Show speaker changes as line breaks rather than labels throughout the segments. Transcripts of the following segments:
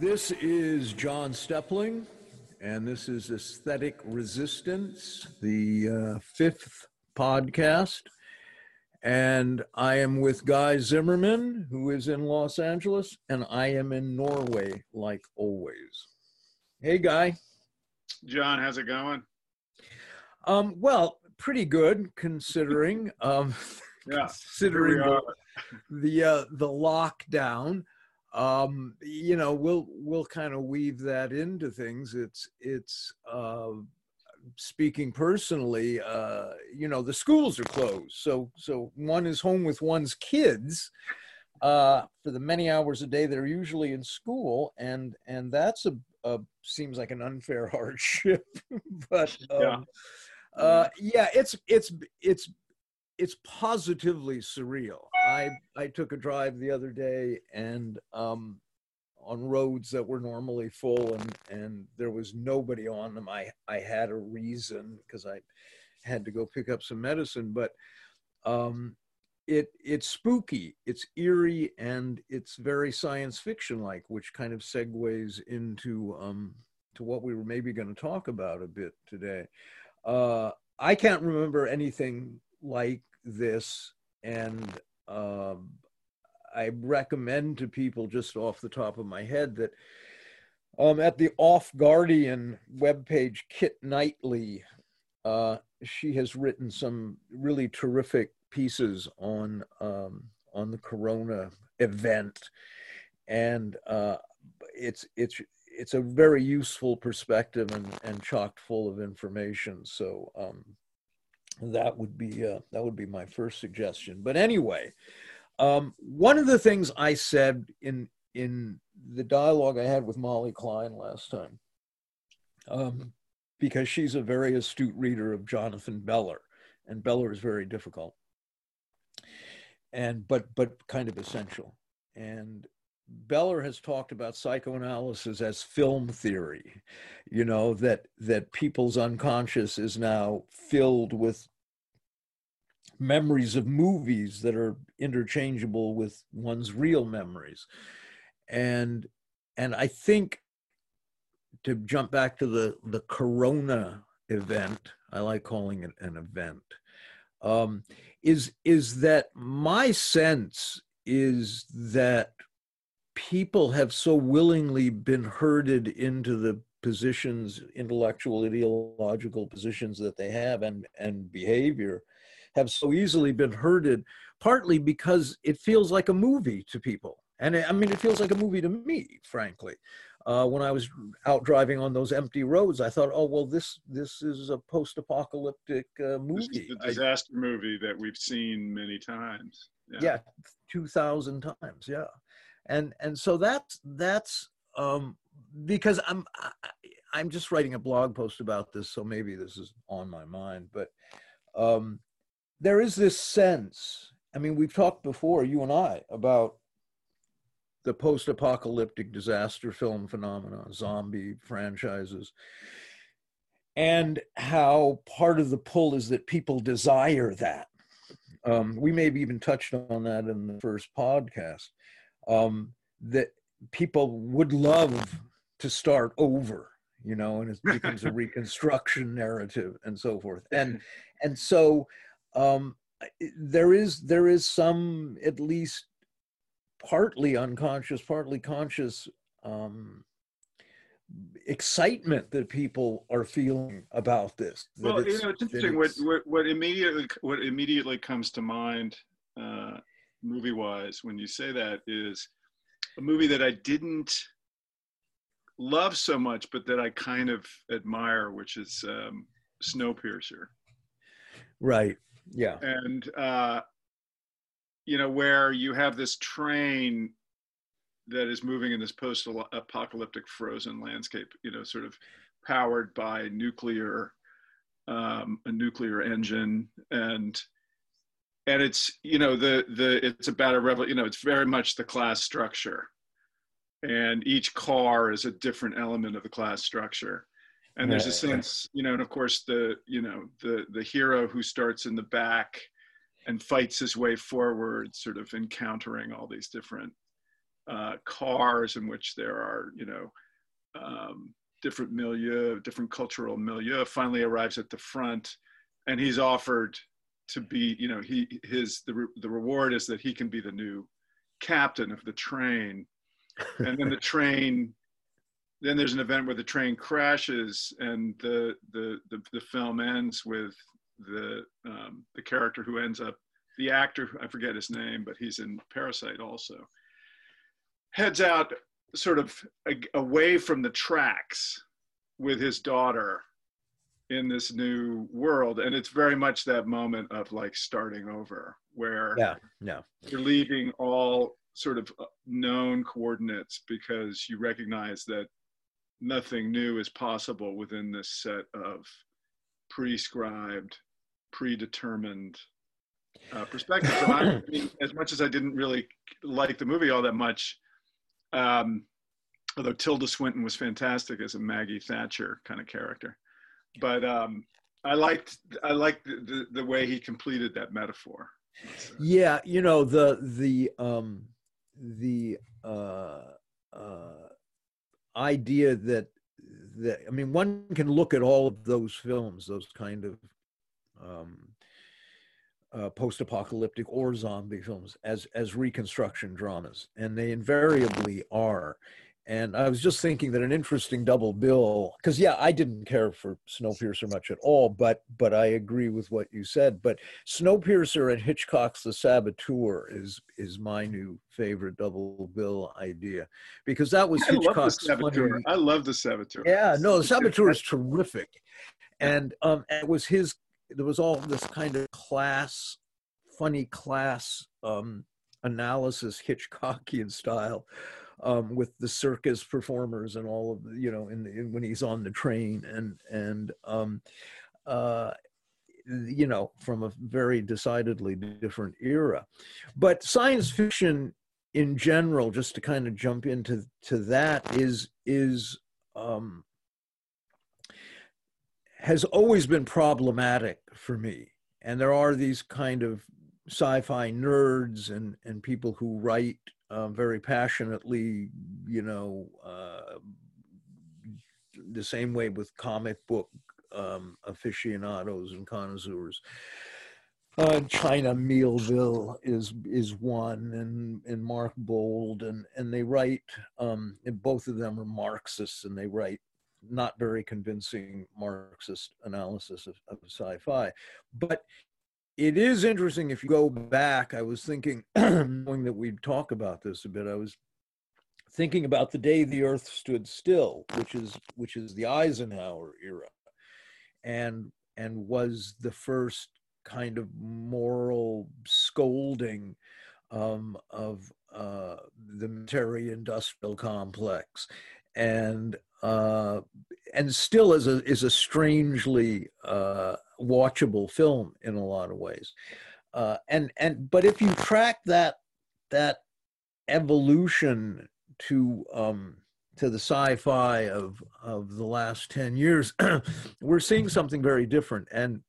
This is John Steppling, and this is Aesthetic Resistance, the uh, fifth podcast. And I am with Guy Zimmerman, who is in Los Angeles, and I am in Norway, like always. Hey, Guy.
John, how's it going?
Um, well, pretty good considering um,
Yeah,
considering the the, uh, the lockdown. Um, you know, we'll we'll kind of weave that into things. It's it's uh, speaking personally. Uh, you know, the schools are closed, so so one is home with one's kids uh, for the many hours a day they're usually in school, and and that's a, a seems like an unfair hardship, but um,
Yeah.
uh, yeah, it's it's it's it's positively surreal. I I took a drive the other day and um, on roads that were normally full and and there was nobody on them. I I had a reason because I had to go pick up some medicine, but um, it it's spooky, it's eerie, and it's very science fiction like, which kind of segues into um, to what we were maybe going to talk about a bit today. Uh, I can't remember anything like this, and um, I recommend to people just off the top of my head that um, at the Off Guardian webpage, Kit Knightly, uh, she has written some really terrific pieces on um, on the Corona event, and uh, it's it's it's a very useful perspective and, and chock full of information. So um, that would be uh, that would be my first suggestion. But anyway, um, one of the things I said in in the dialogue I had with Molly Klein last time, um, because she's a very astute reader of Jonathan Beller, and Beller is very difficult, and but but kind of essential. And Beller has talked about psychoanalysis as film theory, you know, that that people's unconscious is now filled with memories of movies that are interchangeable with one's real memories. And and I think to jump back to the the corona event, I like calling it an event, um, is is that my sense is that people have so willingly been herded into the positions intellectual ideological positions that they have and and behavior have so easily been herded partly because it feels like a movie to people. And i mean it feels like a movie to me frankly. Uh, when i was out driving on those empty roads i thought oh well this this is a post-apocalyptic uh,
This is
movie.
the
I-
disaster movie that we've seen many times.
yeah. 2000 times yeah and and so that's that's um because i'm I, i'm just writing a blog post about this so maybe this is on my mind but um there is this sense i mean we've talked before you and i about the post-apocalyptic disaster film phenomenon zombie franchises and how part of the pull is that people desire that. Um, we may have even touched on that in the first podcast um, that people would love to start over you know and it becomes a reconstruction narrative and so forth and and so um, there is there is some at least partly unconscious partly conscious um, excitement that people are feeling about this
Well, you
it's-
know, it's interesting. What, what what immediately what immediately comes to mind, uh, movie wise, when you say that, is a movie that I didn't love so much, but that I kind of admire, which is um, Snowpiercer.
right. Yeah.
And uh, you know where you have this train that is moving in this post-apocalyptic frozen landscape you know sort of powered by nuclear um, a nuclear engine. And and it's you know the the it's about a revel you know it's very much the class structure. And each car is a different element of the class structure. And there's a sense you know and of course the you know the the hero who starts in the back and fights his way forward sort of encountering all these different uh, cars in which there are, you know, um, different milieu, different cultural milieu, finally arrives at the front, and he's offered to be, you know, he his the the reward is that he can be the new captain of the train, and then the train. Then there's an event where the train crashes, and the the the, the film ends with the um, the character who ends up the actor I forget his name, but he's in Parasite also heads out sort of away from the tracks with his daughter in this new world and it's very much that moment of like starting over where
yeah yeah
you're leaving all sort of uh, known coordinates because you recognize that nothing new is possible within this set of prescribed predetermined uh, perspectives and I, as much as i didn't really like the movie all that much um, although Tilda Swinton was fantastic as a Maggie Thatcher kind of character. But um, I liked I liked the, the, the, way he completed that metaphor.
Yeah, you know the the um, the uh, uh, idea that that I mean one can look at all of those films, those kind of um, uh, post-apocalyptic or zombie films as as reconstruction dramas, and they invariably are. And I was just thinking that an interesting double bill, because yeah, I didn't care for Snowpiercer much at all, but but I agree with what you said. But Snowpiercer and Hitchcock's The Saboteur is is my new favorite double bill idea, because that was
I
Hitchcock's.
Love funny, I love The Saboteur.
Yeah, no, The Saboteur is terrific, and um, it was his there was all this kind of class, funny class um, analysis, Hitchcockian style, um, with the circus performers and all of the, you know, in, in when he's on the train and and um, uh, you know, from a very decidedly different era. But science fiction in general, just to kind of jump into to that, is is um, has always been problematic for me. And there are these kind of sci-fi nerds and and people who write um, very passionately, you know, uh, the same way with comic book um, aficionados and connoisseurs. Uh, China Miéville is is one, and and Mark Bould, and and they write. Um, and both of them are Marxists, and they write not very convincing Marxist analysis of, of sci-fi. But it is interesting if you go back. I was thinking, knowing that we'd talk about this a bit. I was thinking about the day the Earth stood still, which is which is the Eisenhower era, and and was the first kind of moral scolding um, of uh, the military industrial complex and uh, and still is a is a strangely uh, watchable film in a lot of ways. Uh, and and but if you track that that evolution to um, to the sci-fi of of the last ten years, we're seeing something very different. And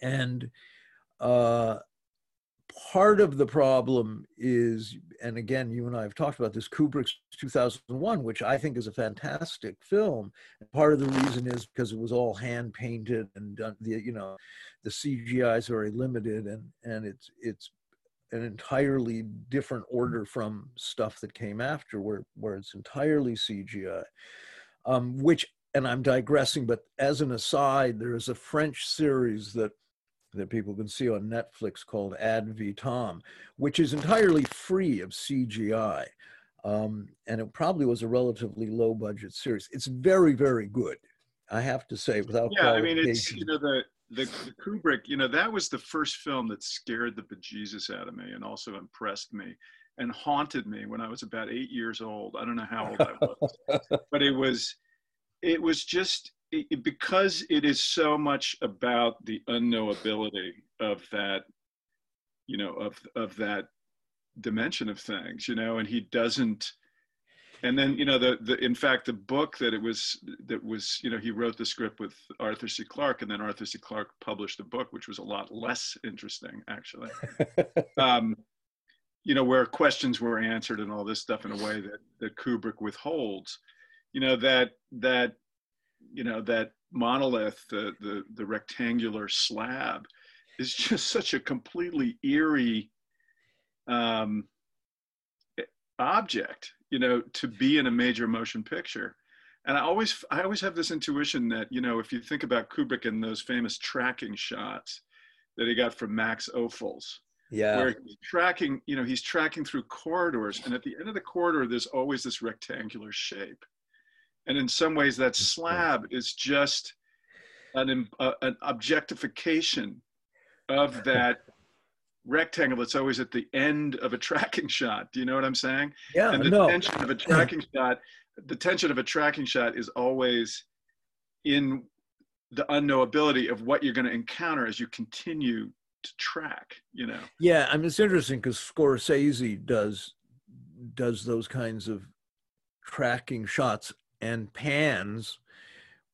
and uh, part of the problem is, and again, you and I have talked about this, Kubrick's 2001, which I think is a fantastic film. Part of the reason is because it was all hand painted and done, the, you know, the CGI is very limited and, and it's, it's an entirely different order from stuff that came after where, where it's entirely CGI, um, which, and I'm digressing, but as an aside, there is a French series that that people can see on Netflix called Ad Vitam, which is entirely free of CGI. Um, and it probably was a relatively low budget series. It's very, very good, I have to say, without
Yeah, I mean, it's, you know, the, the, the, Kubrick, you know, that was the first film that scared the bejesus out of me and also impressed me and haunted me when I was about eight years old. I don't know how old I was, but it was, it was just, it, because it is so much about the unknowability of that you know of of that dimension of things you know and he doesn't and then you know the, the in fact the book that it was that was you know he wrote the script with arthur c. Clarke and then arthur c. Clarke published the book which was a lot less interesting actually. Um, you know, where questions were answered and all this stuff in a way that that Kubrick withholds. You know that that you know that monolith, the the the rectangular slab, is just such a completely eerie um, object. You know, to be in a major motion picture and I always I always have this intuition that you know if you think about Kubrick and those famous tracking shots that he got from Max Ophuls,
yeah,
where he's tracking you know he's tracking through corridors, and at the end of the corridor there's always this rectangular shape, and in some ways that slab is just an uh, an objectification of that rectangle that's always at the end of a tracking shot. Do you know what I'm saying?
Yeah,
and the
no.
tension of a tracking shot the tension of a tracking shot is always in the unknowability of what you're going to encounter as you continue to track you know
yeah i mean it's interesting because scorsese does does those kinds of tracking shots and pans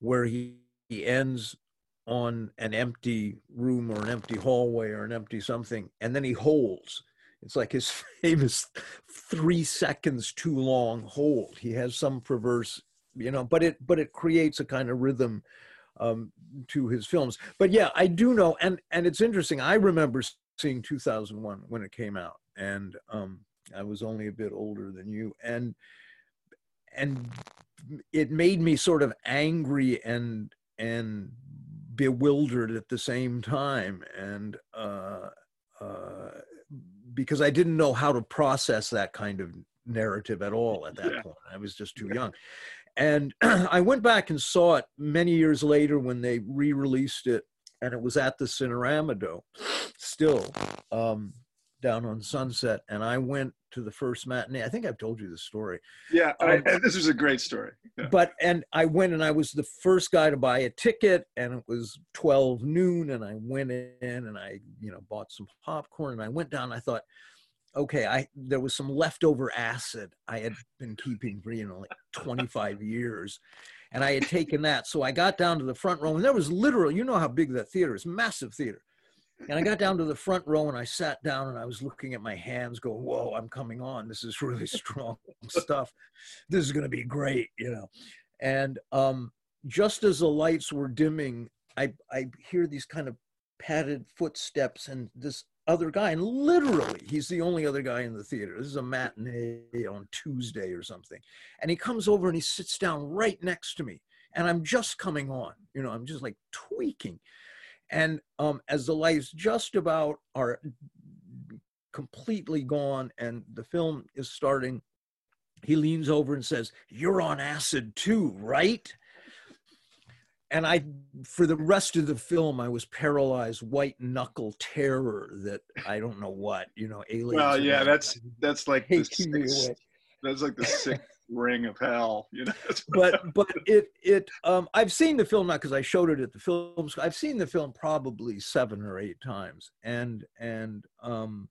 where he, he ends on an empty room or an empty hallway or an empty something and then he holds it's like his famous three seconds too long hold. He has some perverse, you know, but it but it creates a kind of rhythm um, to his films. But yeah, I do know, and and it's interesting. I remember seeing 2001 when it came out, and um, I was only a bit older than you, and and it made me sort of angry and and bewildered at the same time, and uh, uh, because I didn't know how to process that kind of narrative at all at that yeah. point. I was just too young. And I went back and saw it many years later when they re-released it, and it was at the Cinerama Dome, still um, down on Sunset. And I went to the first matinee. I think I've told you the story.
Yeah, um, I, this is a great story. Yeah.
But and I went and I was the first guy to buy a ticket, and it was twelve noon, and I went in and I you know bought some popcorn, and I went down. I thought, okay, I there was some leftover acid I had been keeping for you know like twenty five years. And I had taken that. So I got down to the front row, and there was literally, you know how big that theater is, massive theater and I got down to the front row and I sat down and I was looking at my hands, going, Whoa, I'm coming on. This is really strong stuff. This is going to be great, you know. And um, just as the lights were dimming, I, I hear these kind of padded footsteps and this other guy, and literally, he's the only other guy in the theater. This is a matinee on Tuesday or something. And he comes over and he sits down right next to me. And I'm just coming on, you know, I'm just like tweaking. And um, as the lights just about are completely gone and the film is starting, he leans over and says, You're on acid too, right? And I, for the rest of the film, I was paralyzed, white knuckle terror that I don't know what, you know, aliens.
Well, yeah, that's that's like the sixth, that's like the sixth ring of hell you know?
But but it it um i've seen the film not because i showed it at the film school i've seen the film probably seven or eight times and and um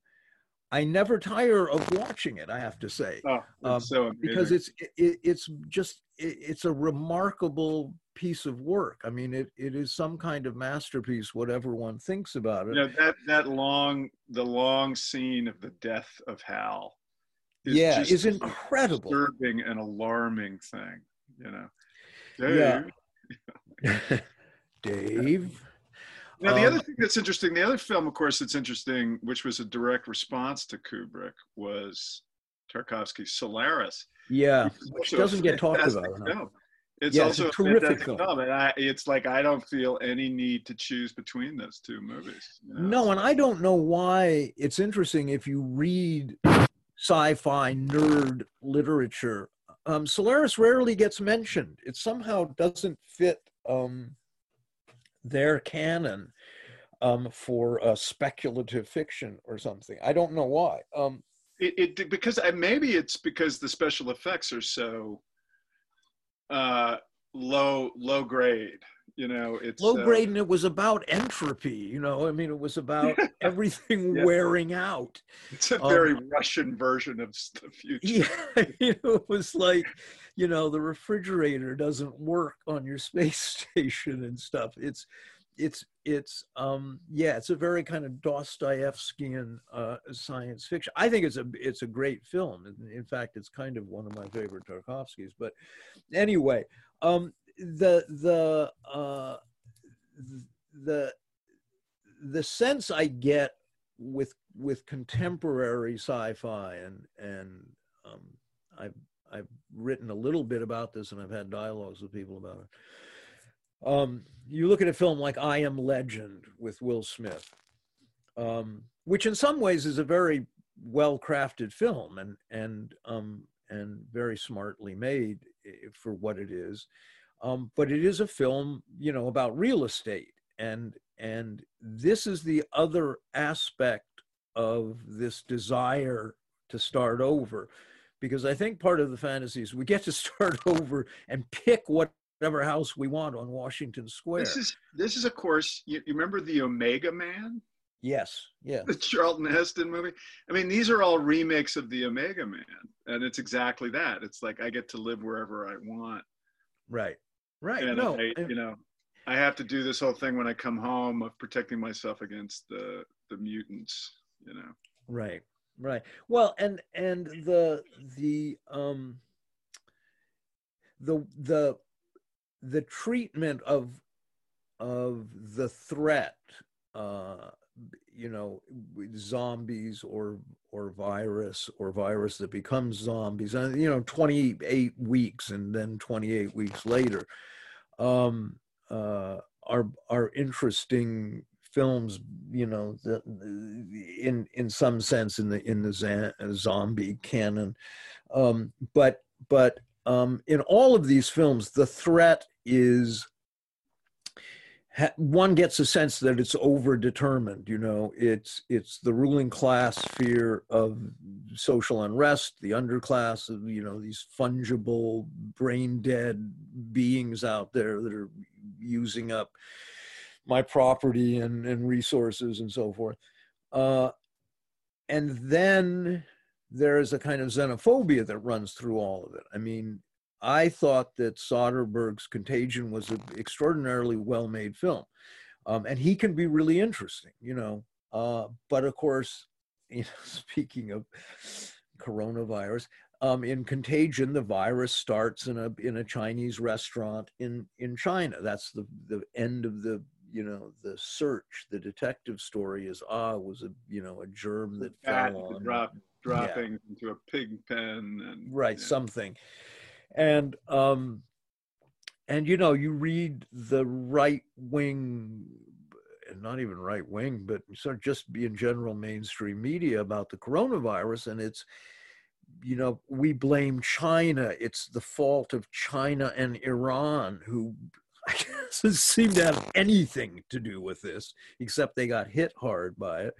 i never tire of watching it i have to say.
Oh, um, so
because it's it, it's just it, it's a remarkable piece of work. I mean it it is some kind of masterpiece whatever one thinks about it.
You know, that that long the long scene of the death of hal
is yeah, is incredible.
Disturbing and alarming thing, you know. Dave.
Yeah. Dave.
Now, the um, other thing that's interesting, the other film, of course, that's interesting, which was a direct response to Kubrick, was Tarkovsky's Solaris.
Yeah, which doesn't get talked about. Film.
It's yeah, also it's a terrific film. film. And I, it's like I don't feel any need to choose between those two movies.
You know? No, and I don't know why. It's interesting if you read sci-fi nerd literature. Um, Solaris rarely gets mentioned. It somehow doesn't fit um, their canon um, for a speculative fiction or something. I don't know why. Um,
it, it, because uh, maybe it's because the special effects are so uh, low low grade you know it's
low uh, grade and it was about entropy you know i mean it was about everything yeah. wearing out.
It's a very um, russian version of the future.
Yeah you know, it was like you know the refrigerator doesn't work on your space station and stuff. It's it's it's um yeah it's a very kind of dostoevskian uh science fiction. I think it's a it's a great film. In fact it's kind of one of my favorite tarkovsky's but anyway um the the uh the the sense i get with with contemporary sci-fi and and um i've i've written a little bit about this and i've had dialogues with people about it um, you look at a film like I Am Legend with Will Smith, um, which in some ways is a very well crafted film and and um, and very smartly made eh, for what it is. Um, but it is a film, you know, about real estate, and and this is the other aspect of this desire to start over because I think part of the fantasy is we get to start over and pick what whatever house we want on Washington Square.
This is this is of course you, you remember the Omega Man?
Yes, yeah.
The Charlton Heston movie. I mean, these are all remakes of the Omega Man, and it's exactly that. It's like I get to live wherever I want.
Right, right.
And
no,
I, you know, I have to do this whole thing when I come home of protecting myself against the the mutants. You know.
Right, right. Well, and and the the um the the the treatment of of the threat uh, you know zombies or or virus or virus that becomes zombies and uh, you know 28 weeks and then 28 weeks later. Um, uh, are are interesting films you know in in some sense in the in the zombie canon. Um, but but um, in all of these films, the threat is one gets a sense that it's overdetermined you know it's it's the ruling class fear of social unrest the underclass of you know these fungible brain dead beings out there that are using up my property and, and resources and so forth uh, and then there's a kind of xenophobia that runs through all of it. I mean, I thought that Soderbergh's Contagion was an extraordinarily well made film. Um, and he can be really interesting, you know. Uh, but of course, you know, speaking of coronavirus, um, in Contagion, the virus starts in a in a Chinese restaurant in in China. That's the the end of the you know the search. The detective story is ah was a you know a germ that fell on
drop dropping yeah. into a pig pen and
right yeah. something and um and you know you read the right wing not even right wing but sort of just in general mainstream media about the coronavirus. And it's you know we blame china. It's the fault of china and iran who I guess seem to have anything to do with this except they got hit hard by it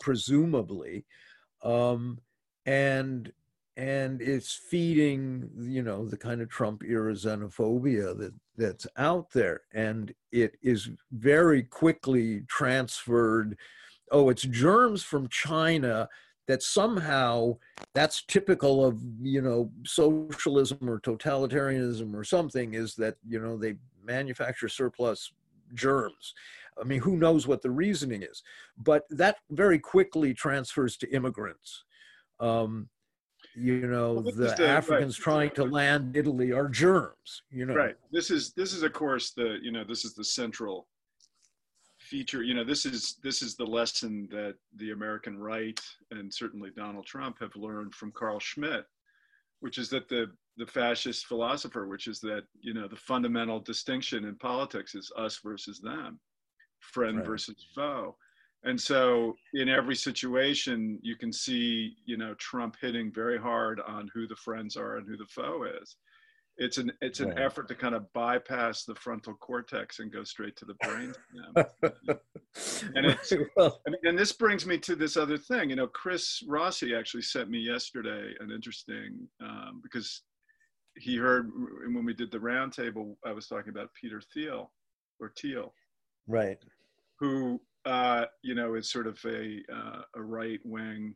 presumably. Um, and and it's feeding you know the kind of Trump era xenophobia that that's out there, and it is very quickly transferred. Oh, it's germs from China that somehow that's typical of you know socialism or totalitarianism or something is that you know they manufacture surplus germs I mean, who knows what the reasoning is? But that very quickly transfers to immigrants. Um, you know, well, the, Africans right. trying to land Italy are germs. You know,
right. This is this is of course the you know this is the central feature. You know, this is this is the lesson that the American right and certainly Donald Trump have learned from Carl Schmitt, which is that the the fascist philosopher, which is that you know the fundamental distinction in politics is us versus them friend right. versus foe and so in every situation you can see you know trump hitting very hard on who the friends are and who the foe is. It's an it's an effort to kind of bypass the frontal cortex and go straight to the brain and it's well, I mean, and this brings me to this other thing. You know chris rossi actually sent me yesterday an interesting um, because he heard when we did the roundtable i was talking about peter thiel or thiel
right.
who uh, you know is sort of a uh, a right wing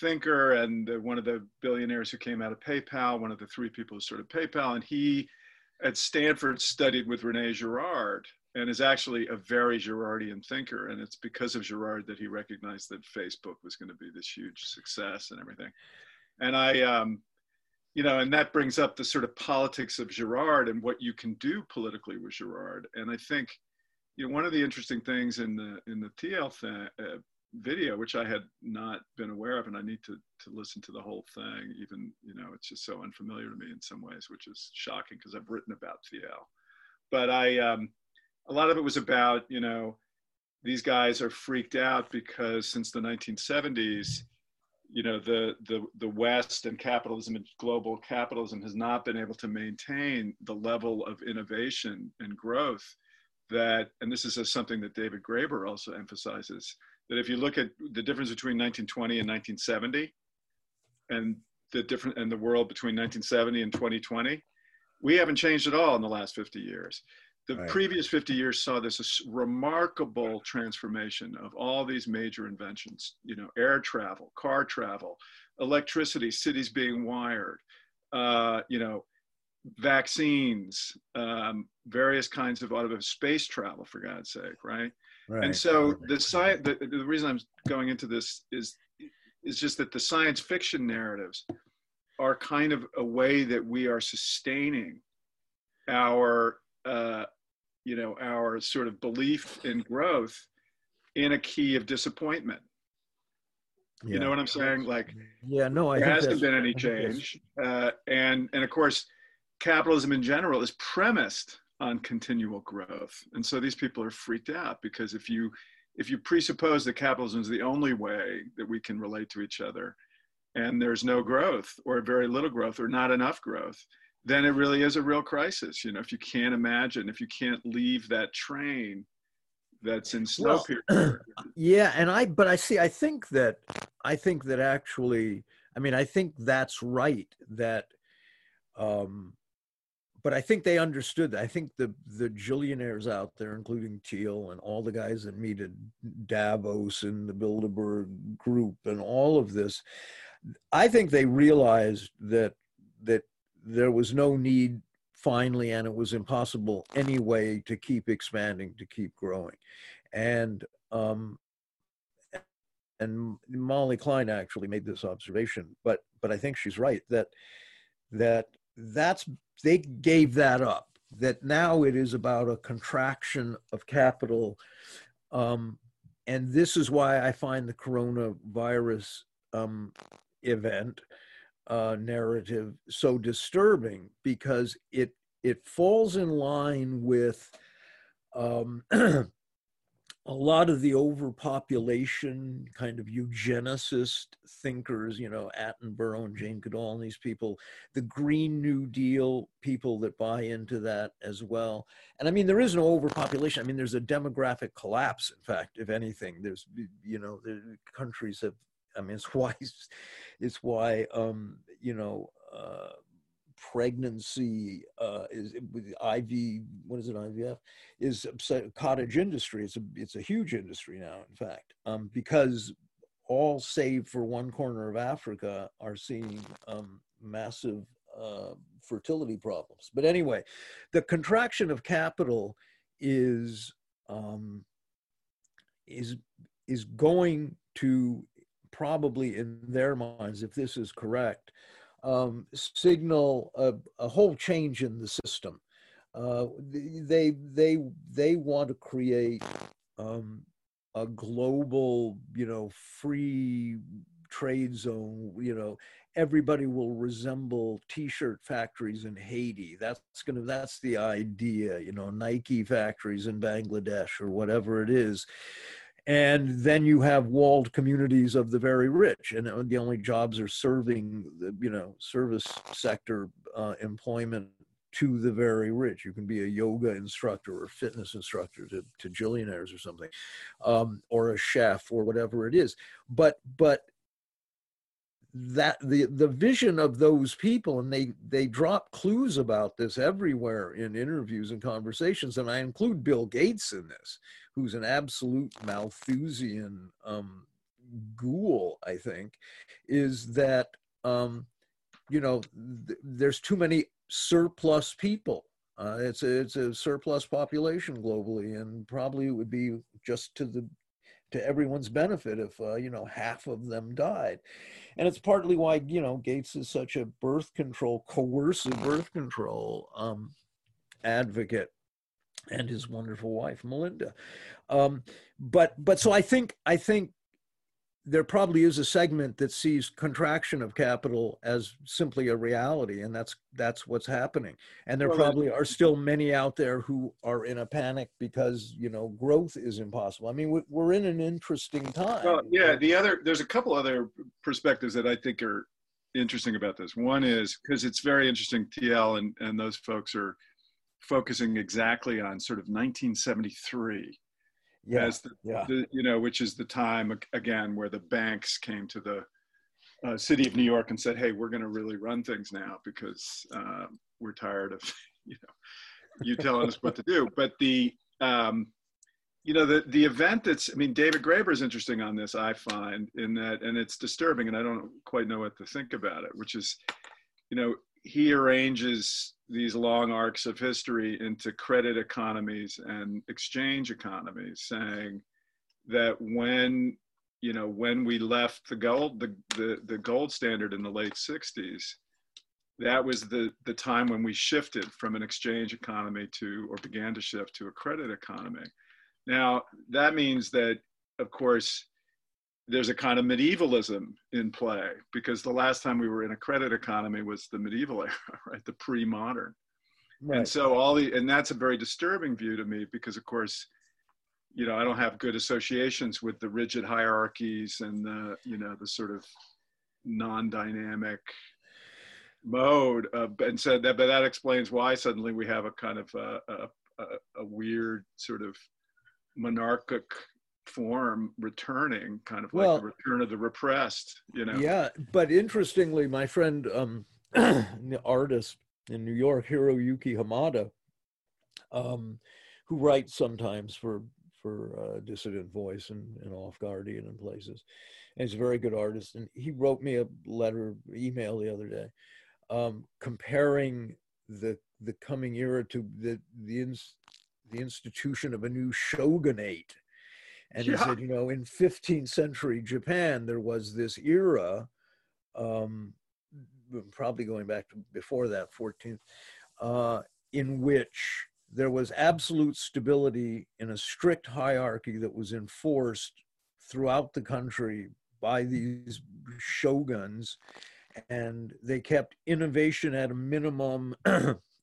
thinker and one of the billionaires who came out of PayPal, one of the three people who started PayPal, and he at Stanford studied with Rene Girard, and is actually a very Girardian thinker. And it's because of Girard that he recognized that Facebook was going to be this huge success and everything. And I, um, you know, and that brings up the sort of politics of Girard and what you can do politically with Girard. And I think, you know, one of the interesting things in the in the Thiel thing, uh, video, which I had not been aware of, and I need to to listen to the whole thing. Even you know, it's just so unfamiliar to me in some ways, which is shocking because I've written about Thiel. But I, um, a lot of it was about you know, these guys are freaked out because since the 1970s, you know, the the the West and capitalism and global capitalism has not been able to maintain the level of innovation and growth that, and this is something that David Graeber also emphasizes that if you look at the difference between 1920 and 1970 and the different and the world between 1970 and 2020 we haven't changed at all in the last 50 years the right. previous 50 years saw this remarkable transformation of all these major inventions you know air travel car travel electricity cities being wired uh, you know vaccines um, various kinds of automotive space travel for god's sake right Right. And so the science, the, the reason I'm going into this is, is just that the science fiction narratives are kind of a way that we are sustaining our, uh, you know, our sort of belief in growth in a key of disappointment. Yeah. You know what I'm saying? Like,
yeah, no,
I there hasn't been any change, uh, and and of course, capitalism in general is premised on continual growth. And so these people are freaked out because if you if you presuppose that capitalism is the only way that we can relate to each other and there's no growth or very little growth or not enough growth, then it really is a real crisis. You know, if you can't imagine, if you can't leave that train that's in slow
well, yeah, and I but I see I think that I think that actually I mean I think that's right that um but I think they understood. that. I think the the Gillionaires out there, including Thiel and all the guys that meet at Davos and the Bilderberg Group and all of this, I think they realized that that there was no need finally, and it was impossible anyway to keep expanding, to keep growing, and um, and Molly Klein actually made this observation, but but I think she's right that that that's they gave that up that now it is about a contraction of capital. Um, and this is why i find the coronavirus um, event uh, narrative so disturbing because it it falls in line with um, a lot of the overpopulation kind of eugenicist thinkers, you know, Attenborough and Jane Goodall and these people, the Green New Deal people that buy into that as well. And I mean, there is no overpopulation. I mean, there's a demographic collapse, in fact, if anything. There's, you know, the countries have, I mean, it's why, it's why, um, you know, uh, pregnancy uh, is IV. What is it? IVF is cottage industry. It's a it's a huge industry now. In fact, um, because all save for one corner of Africa are seeing um, massive uh, fertility problems. But anyway, the contraction of capital is um, is is going to probably in their minds, if this is correct, um, signal a, a, whole change in the system. Uh, they they they want to create um, a global, you know, free trade zone. You know, everybody will resemble T-shirt factories in Haiti. That's gonna that's the idea. You know, Nike factories in Bangladesh or whatever it is and then you have walled communities of the very rich and the only jobs are serving the you know service sector uh, employment to the very rich. You can be a yoga instructor or fitness instructor to, to gillionaires or something um, or a chef or whatever it is. But but that the the vision of those people and they they drop clues about this everywhere in interviews and conversations and i include bill gates in this who's an absolute malthusian um, ghoul i think is that um, you know th- there's too many surplus people. Uh, it's a, it's a surplus population globally, and probably it would be just to the to everyone's benefit if uh, you know half of them died, and it's partly why you know Gates is such a birth control coercive birth control um, advocate, and his wonderful wife Melinda. Um, but but so I think I think there probably is a segment that sees contraction of capital as simply a reality and that's that's what's happening. And there well, probably are still many out there who are in a panic because you know growth is impossible. I mean we're in an interesting time.
Well yeah the other there's a couple other perspectives that i think are interesting about this. One is because it's very interesting Thiel and and those folks are focusing exactly on sort of 1973 yeah, as the, yeah. the, you know, which is the time again where the banks came to the uh, city of New York and said, "Hey, we're going to really run things now because uh, we're tired of you know you telling us what to do." But the um, you know the the event that's I mean David Graeber is interesting on this I find in that and it's disturbing and I don't quite know what to think about it, which is you know he arranges these long arcs of history into credit economies and exchange economies, saying that when you know when we left the gold the, the, the gold standard in the late 60s that was the the time when we shifted from an exchange economy to or began to shift to a credit economy. Now that means that of course there's a kind of medievalism in play because the last time we were in a credit economy was the medieval era, right? The pre-modern. Right. And so all the and that's a very disturbing view to me because of course, you know, I don't have good associations with the rigid hierarchies and the, you know, the sort of non-dynamic mode. Uh, and so that, but that explains why suddenly we have a kind of a, a, a weird sort of monarchic form returning, kind of well, like the return of the repressed, you know?
Yeah, but interestingly, my friend, um, the artist in New York, Hiroyuki Hamada, um, who writes sometimes for for uh, Dissident Voice and, and Off Guardian and places, and he's a very good artist. And he wrote me a letter, email the other day, um, comparing the the coming era to the the ins, the institution of a new shogunate and yeah. he said, you know, in 15th century Japan, there was this era, um, probably going back to before that, 14th, uh, in which there was absolute stability in a strict hierarchy that was enforced throughout the country by these shoguns. And they kept innovation at a minimum.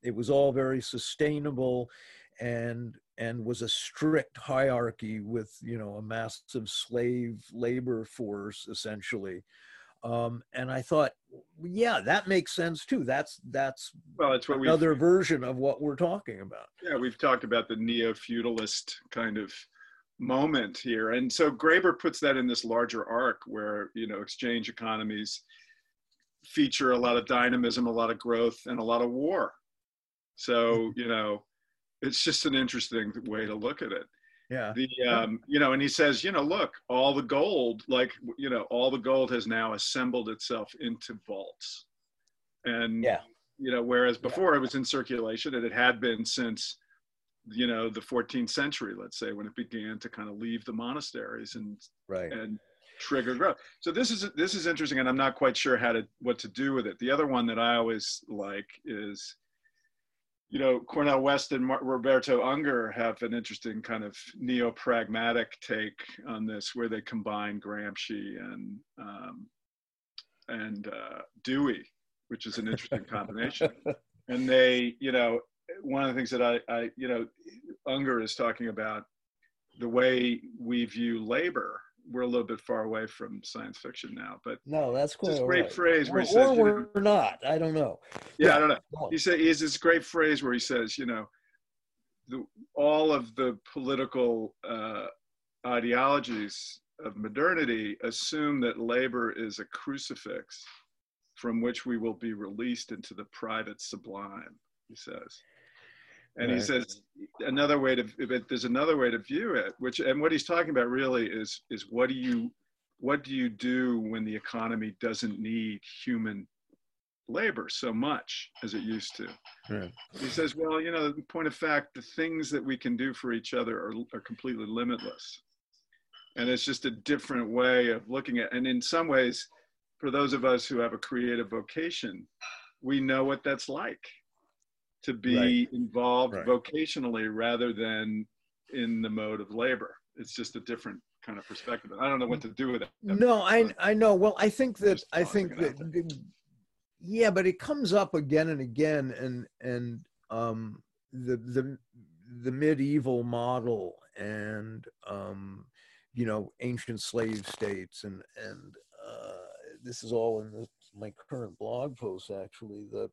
it was all very sustainable and and was a strict hierarchy with you know a massive slave labor force essentially. Um, and i thought yeah that makes sense too. That's that's well it's what another version of what we're talking about.
Yeah we've talked about the neo-feudalist kind of moment here. And so graeber puts that in this larger arc where you know exchange economies feature a lot of dynamism a lot of growth and a lot of war. So mm-hmm. you know it's just an interesting way to look at it.
Yeah.
The um you know and he says you know look all the gold like you know all the gold has now assembled itself into vaults. And
yeah.
you know whereas before yeah. it was in circulation and it had been since you know the 14th century let's say when it began to kind of leave the monasteries and
right.
and trigger growth. So this is this is interesting and i'm not quite sure how to what to do with it. The other one that i always like is you know, Cornel West and Roberto Unger have an interesting kind of neo-pragmatic take on this, where they combine Gramsci and um, and uh, Dewey, which is an interesting combination. and they, you know, one of the things that I, I, you know, Unger is talking about the way we view labor we're a little bit far away from science fiction now, but
no, that's cool.
This great right. phrase where
or,
he says,
or we're know, not. I don't know.
Yeah, yeah, I don't know. He said he has this great phrase where he says, you know, the, all of the political uh, ideologies of modernity assume that labor is a crucifix from which we will be released into the private sublime. He says. And right. he says another way to, but there's another way to view it, which, and what he's talking about really is, is what do you, what do you do when the economy doesn't need human labor so much as it used to.
Right.
He says, well, you know, point of fact, the things that we can do for each other are, are completely limitless. And it's just a different way of looking at, and in some ways, for those of us who have a creative vocation, we know what that's like to be
Right.
involved
Right.
vocationally rather than in the mode of labor. It's just a different kind of perspective. I don't know what to do with it.
No, I I know. Well, I think that I think that yeah, but it comes up again and again, and and um the the the medieval model and um you know ancient slave states and and uh, this is all in the, my current blog post actually the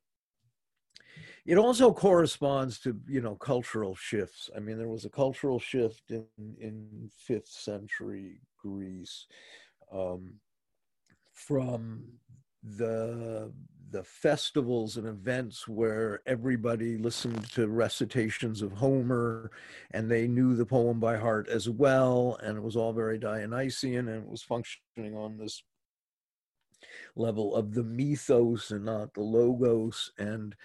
it also corresponds to you know cultural shifts. I mean there was a cultural shift in in fifth century greece um, from the the festivals and events where everybody listened to recitations of Homer and they knew the poem by heart as well and it was all very Dionysian and it was functioning on this level of the mythos and not the logos. And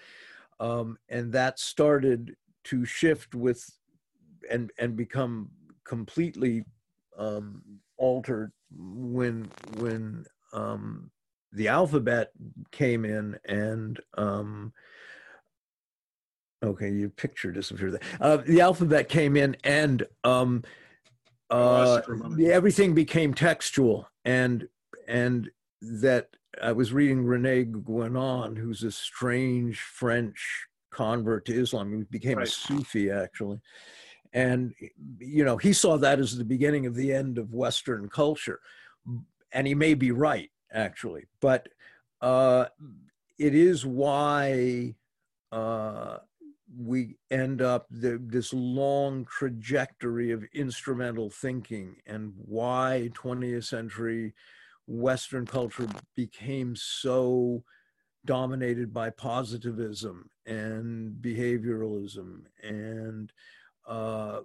um, and that started to shift with and and become completely um, altered when when um, the alphabet came in and um, okay your picture disappeared there. Uh, the alphabet came in and um, uh,
you for a moment.
the- everything became textual and and that I was reading Rene Guénon, who's a strange French convert to Islam. He became
Right.
a Sufi actually, and you know he saw that as the beginning of the end of Western culture, and he may be right actually, but uh, it is why uh, we end up the, this long trajectory of instrumental thinking and why 20th century Western culture became so dominated by positivism and behavioralism and uh,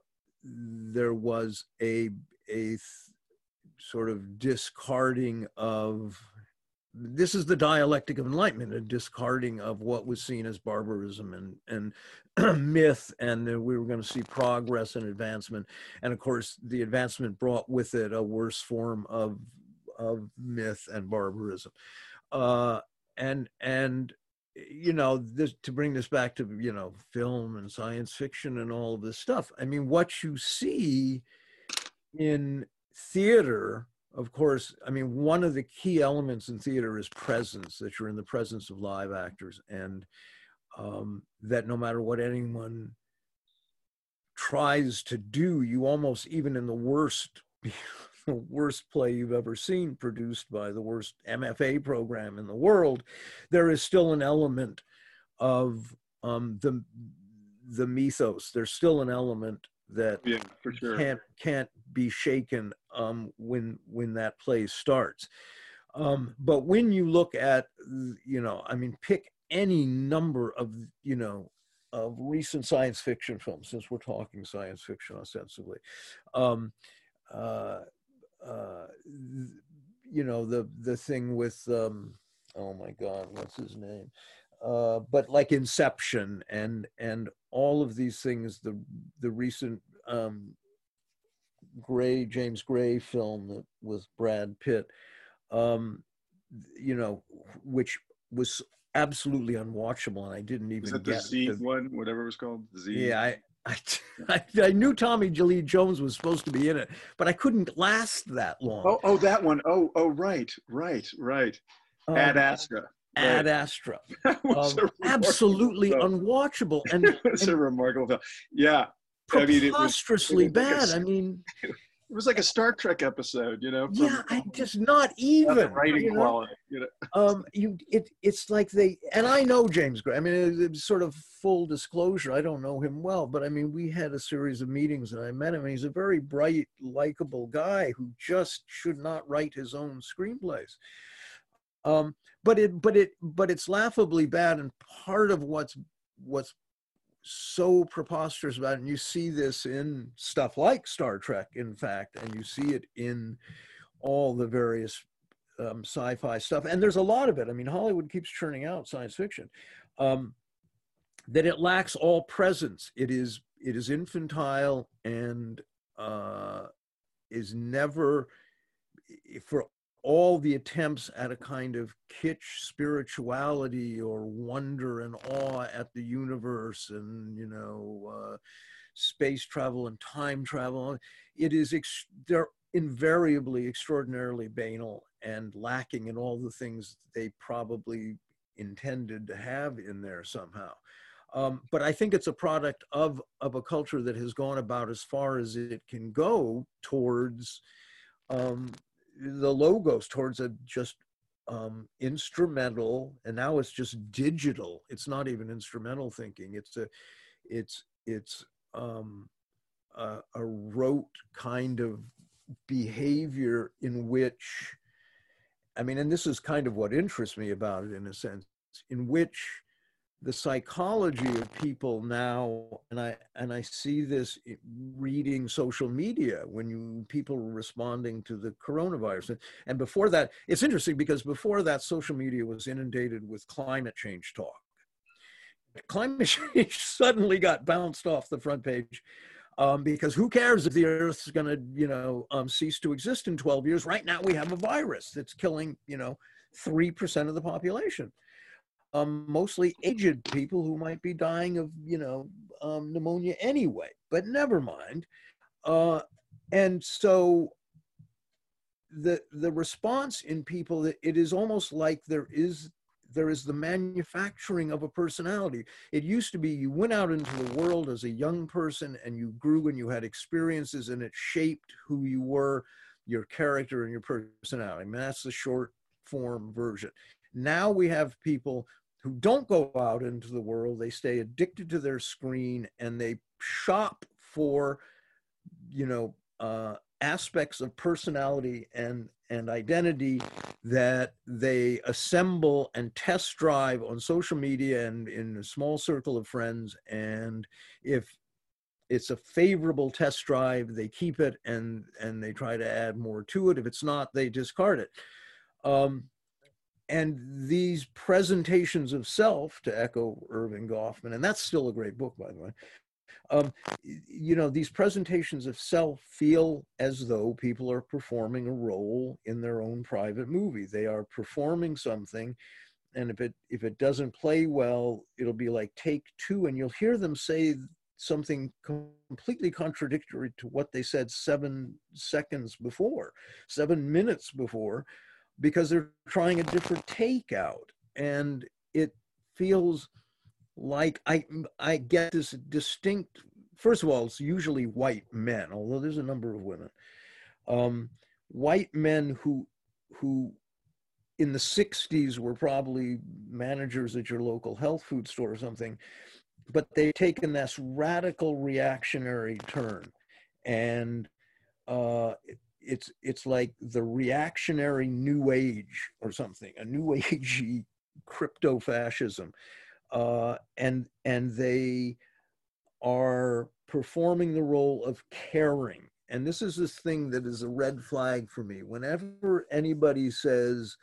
there was a a sort of discarding of this is the dialectic of enlightenment a discarding of what was seen as barbarism and and myth and we were going to see progress and advancement. And of course the advancement brought with it a worse form of of myth and barbarism. Uh and and you know this to bring this back to you know film and science fiction and all of this stuff i mean what you see in theater of course i mean one of the key elements in theater is presence that you're in the presence of live actors and um, that no matter what anyone tries to do you almost even in the worst worst play you've ever seen produced by the worst mfa program in the world there is still an element of um, the the mythos there's still an element that
Yeah, for sure.
can't can't be shaken um, when when that play starts. Um, but when you look at you know, I mean, pick any number of you know of recent science fiction films, since we're talking science fiction ostensibly. Um, uh, uh, you know the the thing with um, oh my God, what's his name? Uh, but like Inception and and all of these things, the the recent um, Gray James Gray film that with Brad Pitt, um, you know, which was absolutely unwatchable, and I didn't even
Is that the
get.
Z
the-
one, whatever it was called? Z.
yeah, I, I, I, knew Tommy Lee Jones was supposed to be in it, but I couldn't last that long.
Oh, oh, that one. Oh, oh, right, right, right.
Um,
Ad Astra.
Ad Astra. Um, absolutely
film.
unwatchable and
it's a remarkable film. Yeah, I mean, it was-
preposterously
it was
bad. I mean,
it was like a Star Trek episode, you know. from-
yeah, I just not
not
even
the writing
you know?
quality. You know,
um you it it's like they and i know james gray i mean it, it's sort of full disclosure i don't know him well but i mean we had a series of meetings and i met him and he's a very bright likable guy who just should not write his own screenplays um but it but it but it's laughably bad and part of what's what's so preposterous about it and you see this in stuff like star trek in fact and you see it in all the various um, sci-fi stuff, and there's a lot of it. I mean, Hollywood keeps churning out science fiction. Um, that it lacks all presence. It is it is infantile and uh, is never for all the attempts at a kind of kitsch spirituality or wonder and awe at the universe and you know uh, space travel and time travel it is ex- they're invariably extraordinarily banal and lacking in all the things they probably intended to have in there somehow. Um, but I think it's a product of of a culture that has gone about as far as it can go towards um, the logos, towards a just um, instrumental, and now it's just digital. It's not even instrumental thinking. It's a, it's it's um, a, a rote kind of behavior in which, I mean, and this is kind of what interests me about it in a sense, in which the psychology of people now and i and i see this reading social media when you people were responding to the coronavirus and, and before that it's interesting because before that social media was inundated with climate change talk. Climate change suddenly got bounced off the front page um, because who cares if the earth's going to you know um, cease to exist in 12 years? Right now we have a virus that's killing you know 3% of the population um, mostly aged people who might be dying of, you know, um, pneumonia anyway. But never mind. Uh, and so the the response in people, it is almost like there is there is the manufacturing of a personality. It used to be you went out into the world as a young person and you grew and you had experiences and it shaped who you were, your character and your personality. I mean, that's the short form version. Now we have people who don't go out into the world. They stay addicted to their screen and they shop for, you know, uh, aspects of personality and and identity that they assemble and test drive on social media and in a small circle of friends and if it's a favorable test drive they keep it and and they try to add more to it if it's not they discard it um, and these presentations of self to echo Erving Goffman and that's still a great book by the way um, you know these presentations of self feel as though people are performing a role in their own private movie. They are performing something and if it if it doesn't play well it'll be like take two and you'll hear them say something completely contradictory to what they said seven seconds before seven minutes before because they're trying a different takeout. And it feels like i i get this distinct first of all it's usually white men although there's a number of women. Um, white men who who in the 60s were probably managers at your local health food store or something but they've taken this radical reactionary turn. And uh, it's it's like the reactionary new age or something, a new agey crypto fascism, uh, and and they are performing the role of caring. And this is this thing that is a red flag for me. Whenever anybody says,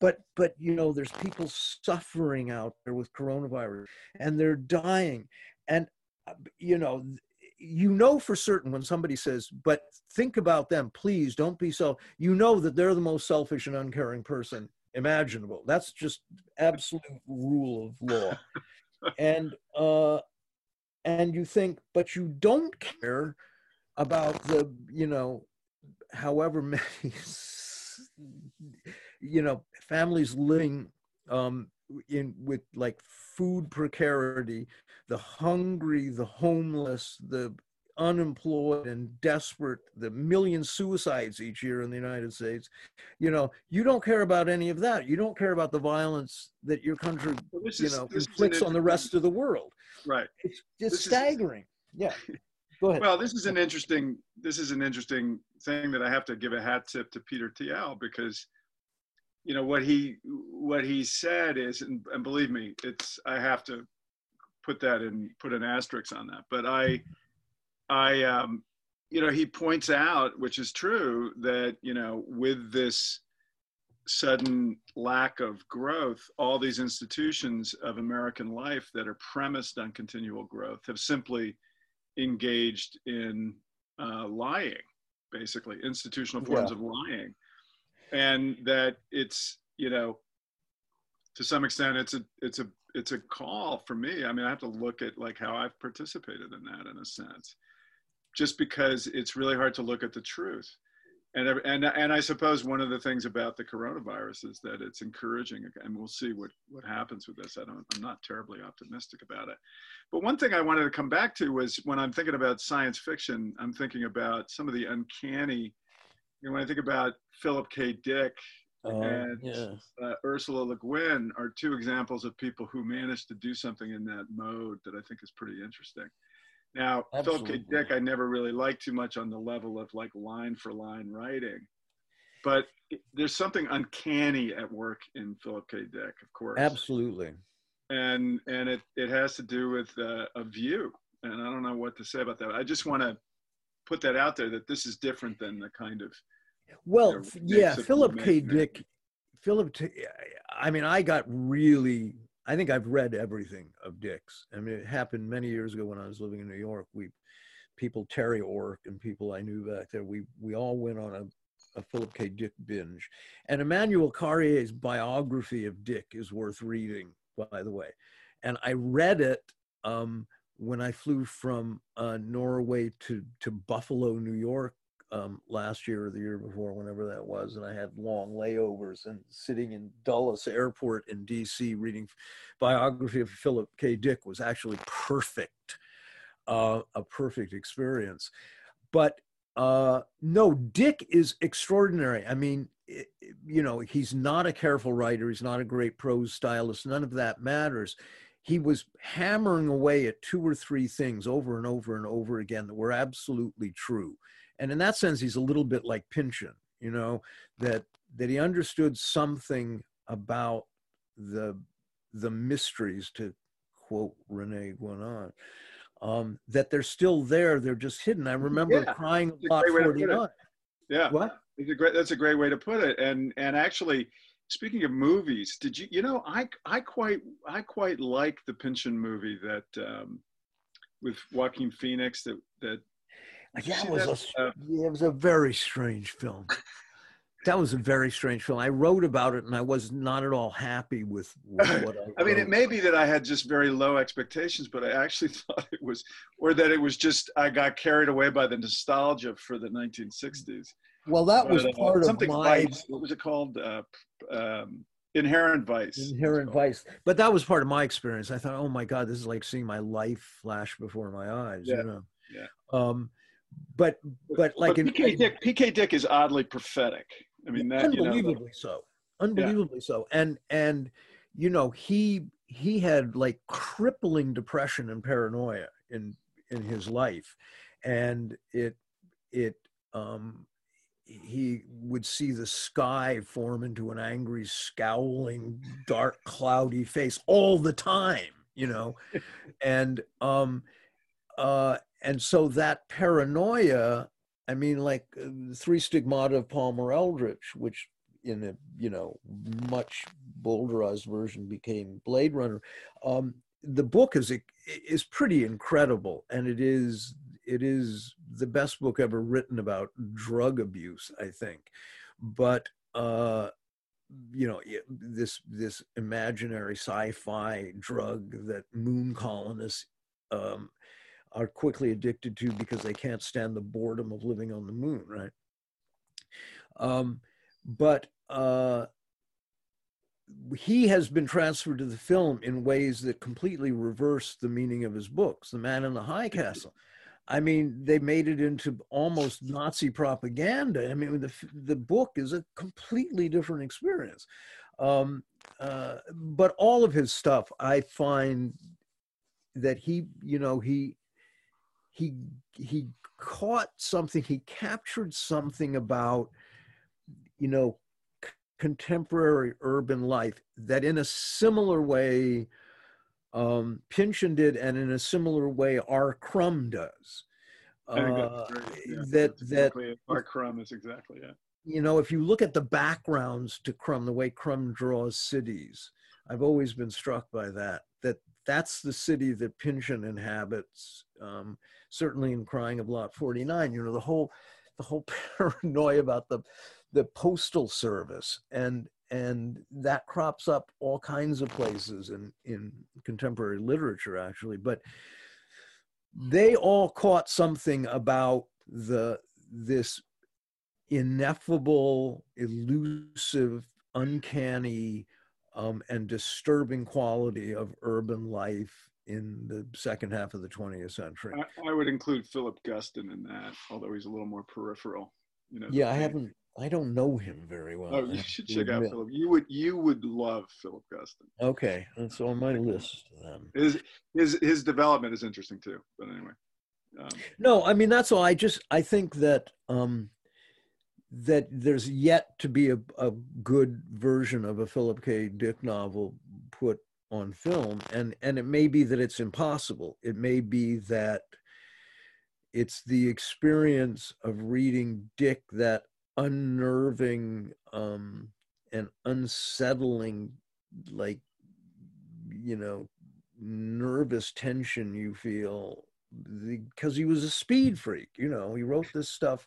but but you know, there's people suffering out there with coronavirus and they're dying, and uh, you know you know for certain when somebody says, but think about them, please don't be so, you know that they're the most selfish and uncaring person imaginable. That's just absolute rule of law. and uh and you think, but you don't care about the, you know, however many you know, families living um in with like food precarity, the hungry, the homeless, the unemployed and desperate, the million suicides each year in the United States. You know, you don't care about any of that. You don't care about the violence that your country, well, you know, inflicts on the rest of the world.
Right.
It's just staggering. Is, yeah. Go ahead.
Well, this is an interesting. This is an interesting thing that I have to give a hat tip to Peter Thiel because you know what he what he said is and, and, believe me it's i have to put that in put an asterisk on that but i i um you know he points out which is true that you know with this sudden lack of growth, all these institutions of American life that are premised on continual growth have simply engaged in uh, lying, basically institutional forms yeah. of lying, and that it's you know to some extent it's a it's a it's a call for me. I mean, I have to look at like how I've participated in that in a sense, just because it's really hard to look at the truth and and and I suppose one of the things about the coronavirus is that it's encouraging, and we'll see what what happens with this. I don't, I'm not terribly optimistic about it. But one thing I wanted to come back to was when I'm thinking about science fiction, I'm thinking about some of the uncanny. You know, when I think about Philip K. Dick uh, and yeah. uh, Ursula Le Guin are two examples of people who managed to do something in that mode that I think is pretty interesting. Now, Absolutely. Philip K. Dick, I never really liked too much on the level of like line for line writing, but there's something uncanny at work in Philip K. Dick, of course.
Absolutely.
And and it it has to do with uh, a view, and I don't know what to say about that. I just want to put that out there that this is different than the kind of.
Well, you know, yeah, Philip K. Dick. Philip, I mean, I got really I think I've read everything of Dick's. I mean, it happened many years ago when I was living in New York. We, people, Terry Ork and people I knew back there, we, we all went on a, a Philip K. Dick binge. And Emmanuel Carrère's biography of Dick is worth reading, by the way. And I read it um, when I flew from uh, Norway to, to Buffalo, New York um, last year or the year before, whenever that was, and I had long layovers and sitting in Dulles Airport in D.C. reading biography of Philip K. Dick was actually perfect, uh, a perfect experience. But uh, no, Dick is extraordinary. I mean, it, you know, he's not a careful writer. He's not a great prose stylist. None of that matters. He was hammering away at two or three things over and over and over again that were absolutely true. And in that sense he's a little bit like Pynchon you know that that he understood something about the the mysteries to quote Rene Guénon um, that they're still there they're just hidden. I remember yeah, crying lot 49
yeah. What? It's a great that's a great way to put it. And and actually speaking of movies did you you know I I quite I quite like the Pynchon movie that um, with Joaquin Phoenix that that
that was a, uh, yeah, it was a very strange film. that was a very strange film. I wrote about it, and I was not at all happy with, with what I.
I mean, it may be that I had just very low expectations, but I actually thought it was, or that it was just I got carried away by the nostalgia for the 1960s.
Well, that was part of my.
Vice, what was it called? Uh, um, Inherent Vice.
Inherent Vice. But that was part of my experience. I thought, oh my God, this is like seeing my life flash before my eyes.
Yeah.
You know.
Yeah.
Um, but but like
but PK in, Dick, PK Dick is oddly prophetic. I mean, that,
unbelievably
you know,
so, unbelievably yeah. so, and and you know he he had like crippling depression and paranoia in in his life, and it it um he would see the sky form into an angry, scowling, dark, cloudy face all the time, you know, and um, uh, and so that paranoia i mean like uh, the three stigmata of palmer eldritch which in a you know much bolderized version became blade runner um, the book is is pretty incredible and it is it is the best book ever written about drug abuse i think but uh you know this this imaginary sci-fi drug that moon colonists um, are quickly addicted to because they can't stand the boredom of living on the moon, right? Um, but uh, he has been transferred to the film in ways that completely reverse the meaning of his books. The Man in the High Castle. I mean, they made it into almost Nazi propaganda. I mean, the the book is a completely different experience. Um, uh, but all of his stuff, I find that he, you know, he he he caught something he captured something about you know contemporary urban life that in a similar way um, Pynchon did and in a similar way R. Crumb does
uh, yeah, that
that
R. Crumb is exactly yeah
you know, if you look at the backgrounds to Crumb, the way Crumb draws cities, I've always been struck by that. That that's the city that Pynchon inhabits. Um, certainly in Crying of Lot 49, you know, the whole the whole paranoia about the the postal service and and that crops up all kinds of places in in contemporary literature actually but they all caught something about the this ineffable elusive uncanny um, and disturbing quality of urban life in the second half of the 20th century.
I, I would include Philip Guston in that, although he's a little more peripheral. You know.
Yeah, I haven't. I don't know him very well.
Oh, you should check out Philip. You would you would love Philip Guston.
Okay, that's on my list then.
His his his development is interesting too. But anyway.
Um, no, I mean that's all. I just I think that um, that there's yet to be a, a good version of a Philip K. Dick novel put on film and and it may be that it's impossible it may be that it's the experience of reading dick that unnerving um and unsettling like you know nervous tension you feel because he was a speed freak you know he wrote this stuff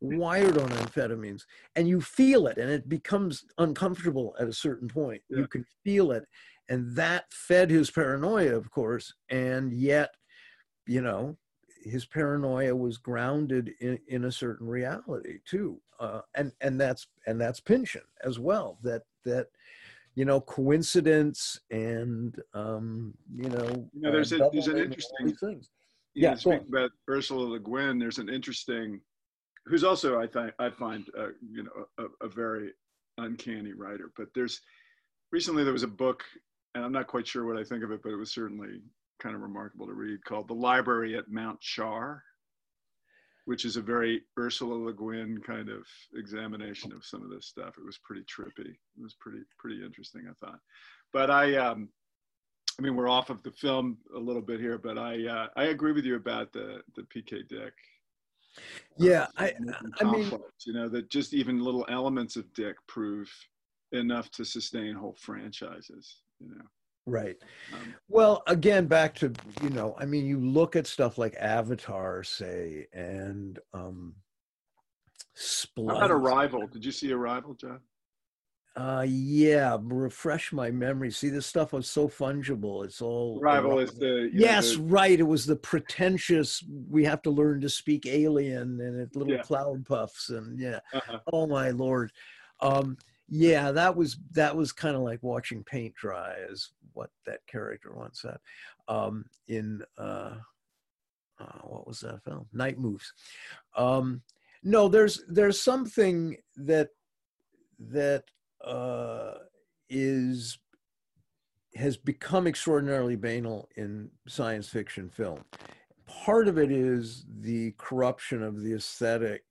wired on amphetamines and you feel it and it becomes uncomfortable at a certain point yeah. you can feel it and that fed his paranoia of course and yet you know his paranoia was grounded in, in a certain reality too uh, and and that's and that's Pynchon as well that that you know coincidence and um you know
you know there's, uh, a, there's an interesting things. yeah speaking about ursula le guin there's an interesting who's also i think i find uh, you know a, a very uncanny writer but there's recently there was a book and I'm not quite sure what I think of it, but it was certainly kind of remarkable to read called The Library at Mount Char, which is a very Ursula Le Guin kind of examination of some of this stuff. It was pretty trippy. It was pretty, pretty interesting, I thought. But I, um, I mean, we're off of the film a little bit here, but I, uh, I agree with you about the, the PK Dick.
Yeah, uh, I, I mean,
you know, that just even little elements of Dick prove enough to sustain whole franchises you know
right um, well again back to you know i mean you look at stuff like avatar say and um
How about Arrival? Did you see Arrival, John?
Uh, yeah. Refresh my memory. See, this stuff was so fungible. It's all
Arrival is the
yes, know, the, right. It was the pretentious. We have to learn to speak alien and it little yeah. cloud puffs and yeah. Uh-huh. Oh my lord. Um, yeah that was that was kind of like watching paint dry is what that character once said um, in uh, uh, what was that film? Night moves. Um, no there's there's something that that uh, is has become extraordinarily banal in science fiction film. Part of it is the corruption of the aesthetic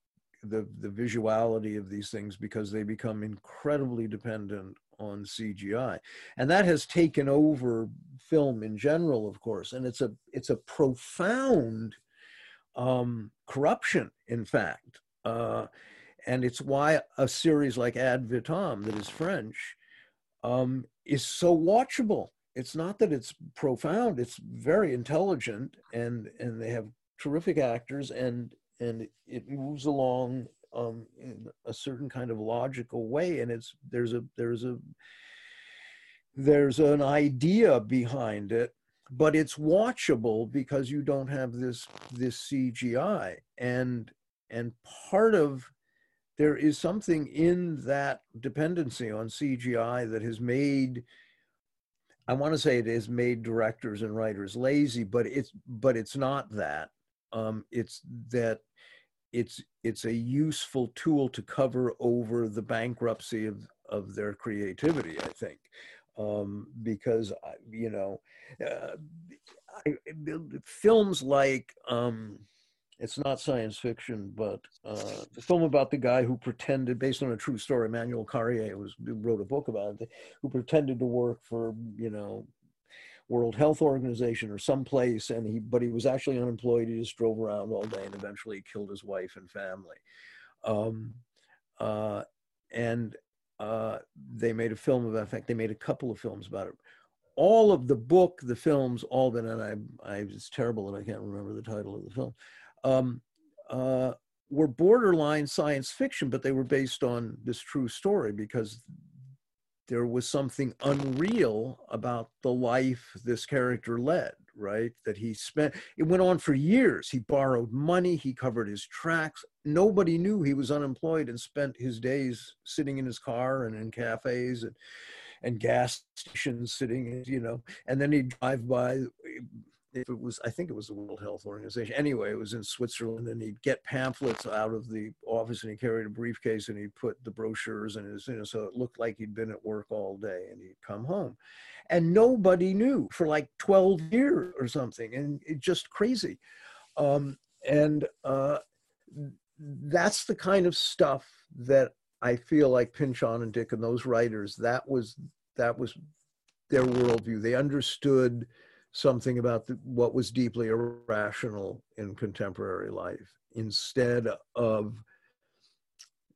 the the visuality of these things because they become incredibly dependent on CGI, and that has taken over film in general, of course. And it's a it's a profound um, corruption, in fact, uh, and it's why a series like Ad Vitam, that is French, um, is so watchable. It's not that it's profound; it's very intelligent, and and they have terrific actors and and it moves along um, in a certain kind of logical way and it's there's a there's a there's an idea behind it but it's watchable because you don't have this this cgi and and part of there is something in that dependency on cgi that has made i want to say it has made directors and writers lazy but it's but it's not that um, it's that it's it's a useful tool to cover over the bankruptcy of of their creativity i think. Um, because you know uh, I, films like um, it's not science fiction, but uh, the film about the guy who pretended, based on a true story, Emmanuel Carrère was wrote a book about it, who pretended to work for you know World Health Organization or someplace, and he but he was actually unemployed. He just drove around all day and eventually he killed his wife and family. Um, uh, and uh, they made a film about. In fact, they made a couple of films about it. All of the book, the films, all been, and I, I was terrible that I can't remember the title of the film. Um, uh, were borderline science fiction, but they were based on this true story because there was something unreal about the life this character led, right? That he spent, it went on for years. He borrowed money, he covered his tracks. Nobody knew he was unemployed and spent his days sitting in his car and in cafes and, and gas stations sitting, you know, and then he'd drive by if it was, I think it was the World Health Organization. Anyway, it was in Switzerland, and he'd get pamphlets out of the office, and he carried a briefcase, and he'd put the brochures in his, you know, so it looked like he'd been at work all day, and he'd come home, and nobody knew for like 12 years or something, and it just crazy, um, and uh, that's the kind of stuff that I feel like Pynchon and Dick and those writers that was that was their worldview. They understood something about the, what was deeply irrational in contemporary life. Instead of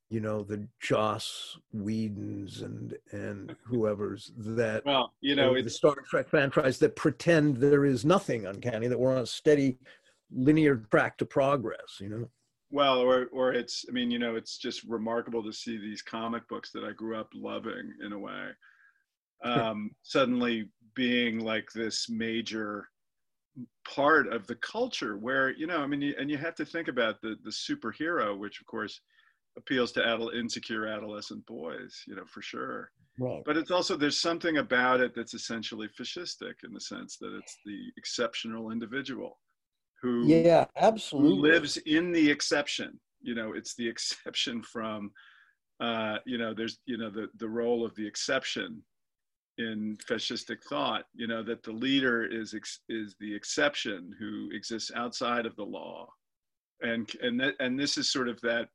you know the Joss Whedons and and whoever's that
well you know
the Star Trek franchise that pretend there is nothing uncanny that we're on a steady linear track to progress you know?
Well or or it's i mean you know it's just remarkable to see these comic books that i grew up loving in a way um, suddenly being like this major part of the culture where you know i mean you, and you have to think about the the superhero which of course appeals to adult insecure adolescent boys you know for sure. Right. but it's also there's something about it that's essentially fascistic in the sense that it's the exceptional individual who
yeah absolutely.
who lives in the exception. You know it's the exception from uh you know there's you know the the role of the exception in fascistic thought you know that the leader is ex- is the exception who exists outside of the law. And and that and this is sort of that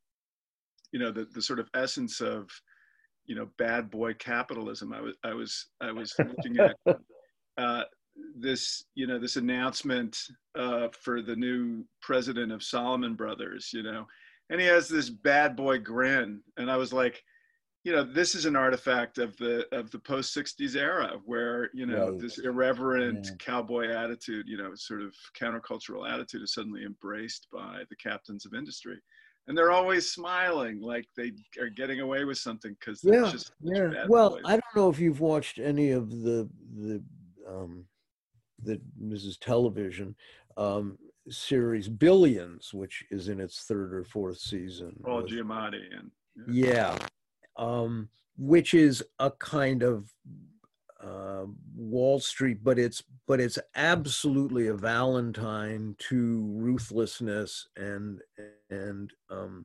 you know the, the sort of essence of you know bad boy capitalism. I was i was i was looking at uh, this you know this announcement uh, for the new president of Salomon Brothers you know and he has this bad boy grin. And i was like you know this is an artifact of the of the post 60s era where you know right. this irreverent yeah. cowboy attitude you know sort of countercultural attitude is suddenly embraced by the captains of industry and they're always smiling like they are getting away with something because
yeah just yeah well i don't know if you've watched any of the the um the mrs television um series billions which is in its third or fourth season
paul giamatti and
yeah. yeah um, which is a kind of uh, Wall Street, but it's but it's absolutely a Valentine to ruthlessness and and um,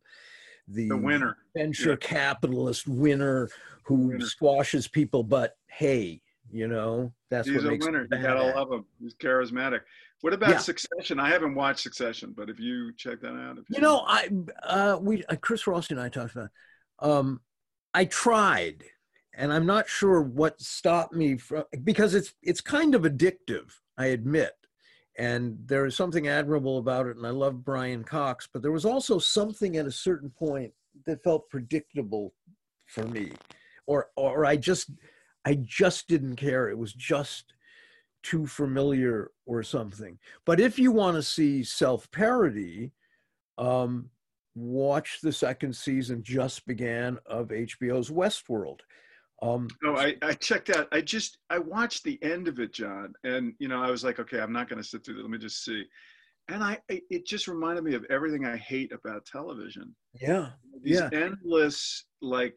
the,
the winner
venture yeah. capitalist winner who winner. squashes people. But hey, you know that's
he's
what
a
makes
winner. You gotta love him. He's charismatic. What about yeah. Succession? I haven't watched Succession, but if you check that out,
you, you know, I uh, we uh, Chris Rossi and I talked about. Um, I tried, and I'm not sure what stopped me from because it's it's kind of addictive. I admit, and there is something admirable about it, and I love Brian Cox. But there was also something at a certain point that felt predictable for me, or or I just I just didn't care. It was just too familiar or something. But if you want to see self parody, um, watch the second season just began of HBO's Westworld.
Um, no, I, I checked out. I just I watched the end of it, John, and you know I was like, okay, I'm not going to sit through it. Let me just see. And I, it just reminded me of everything I hate about television.
Yeah,
these
yeah.
endless like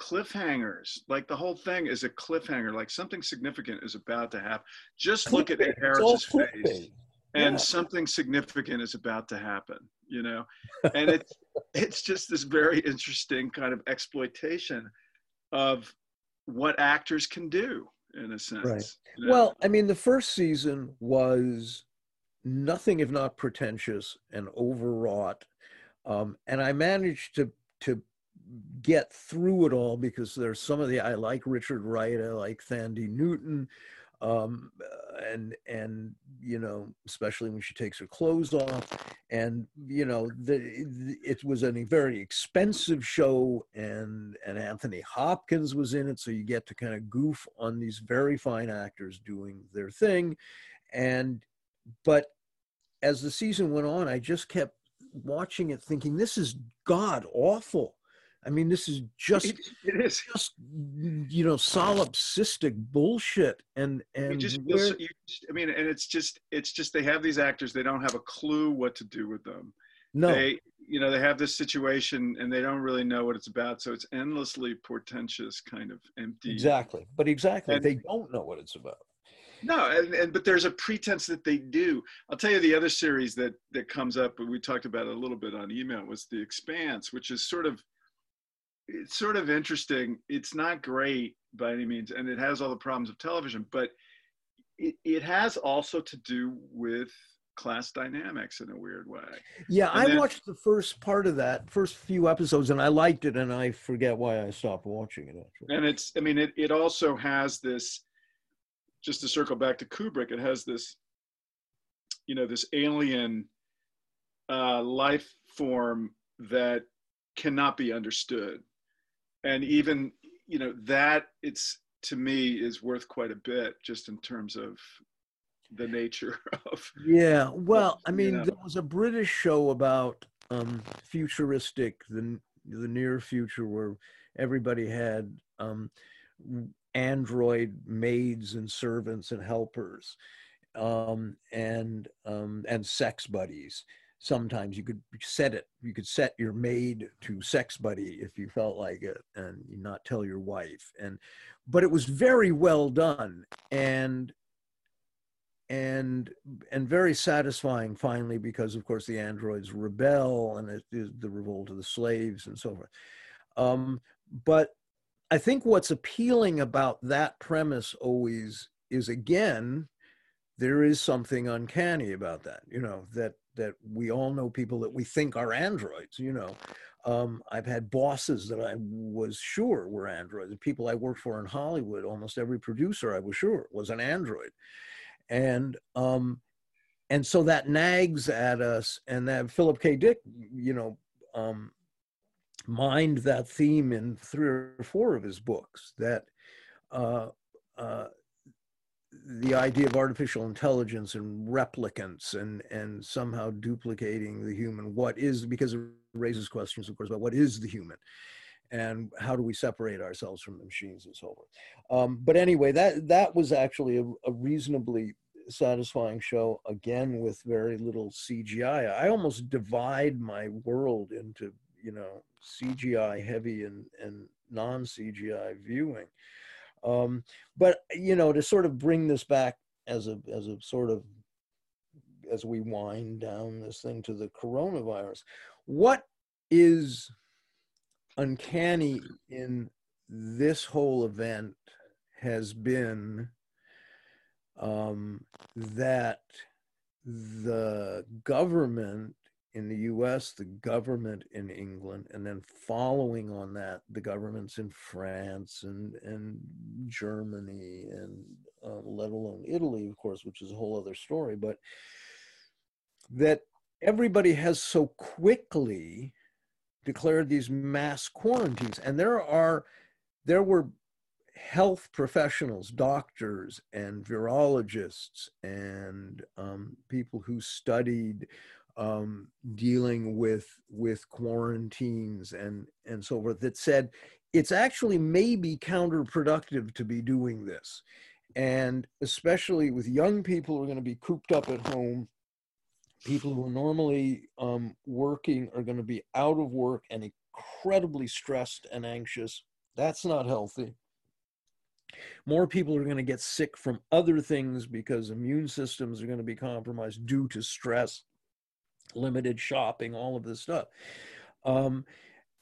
cliffhangers. Like the whole thing is a cliffhanger. Like something significant is about to happen. Just look at Harris's face and yeah. something significant is about to happen you know? And it's it's just this very interesting kind of exploitation of what actors can do in a sense
right. you know? well i mean the first season was nothing if not pretentious and overwrought. Um, and i managed to to get through it all because there's some of the i like richard wright i like thandie newton um, and and you know especially when she takes her clothes off and you know the, the, it was a very expensive show and and anthony hopkins was in it. So you get to kind of goof on these very fine actors doing their thing. And but as the season went on i just kept watching it thinking this is god awful I mean, this is just
it, it is
just you know solipsistic bullshit, and and
you just, where, you just, I mean, and it's just it's just they have these actors, they don't have a clue what to do with them.
No,
they you know they have this situation and they don't really know what it's about, so it's endlessly portentous, kind of empty.
Exactly, but exactly, and, they don't know what it's about.
No, and, and but there's a pretense that they do. I'll tell you the other series that that comes up, we talked about it a little bit on email, was The Expanse, which is sort of it's sort of interesting. It's not great by any means, and it has all the problems of television, but it, it has also to do with class dynamics in a weird way.
Yeah, and I then, watched the first part of that, first few episodes, and I liked it, and I forget why I stopped watching it. Actually.
And it's, I mean, it, it also has this, just to circle back to Kubrick, it has this, you know, this alien uh, life form that cannot be understood and even you know that it's to me is worth quite a bit just in terms of the nature of
yeah well i mean you know. there was a british show about um futuristic the the near future where everybody had um android maids and servants and helpers um and um and sex buddies sometimes you could set it you could set your maid to sex buddy if you felt like it and not tell your wife. And but it was very well done and and and very satisfying finally because of course the androids rebel and it is the revolt of the slaves and so forth. Um, but i think what's appealing about that premise always is again there is something uncanny about that you know that that we all know people that we think are androids you know? Um, i've had bosses that i was sure were androids the people i worked for in hollywood almost every producer i was sure was an android. And um, and so that nags at us and that philip k. Dick you know um, mined that theme in three or four of his books that uh, uh, the idea of artificial intelligence and replicants and and somehow duplicating the human what is because it raises questions of course about what is the human and how do we separate ourselves from the machines and so forth. Um, but anyway that that was actually a, a, reasonably satisfying show again with very little cgi i. Almost divide my world into you know cgi heavy and and non cgi viewing um, but you know, to sort of bring this back as a as a sort of as we wind down this thing to the coronavirus, what is uncanny in this whole event has been um, that the government in the US, the government in England, and then following on that, the governments in France and, and Germany, and uh, let alone Italy, of course, which is a whole other story, but that everybody has so quickly declared these mass quarantines. And there are, there were health professionals, doctors and virologists and um, people who studied um, dealing with with quarantines and and so forth that said it's actually maybe counterproductive to be doing this. And especially with young people who are going to be cooped up at home people who are normally um, working are going to be out of work and incredibly stressed and anxious that's not healthy. More people are going to get sick from other things because immune systems are going to be compromised due to stress limited shopping, all of this stuff. Um,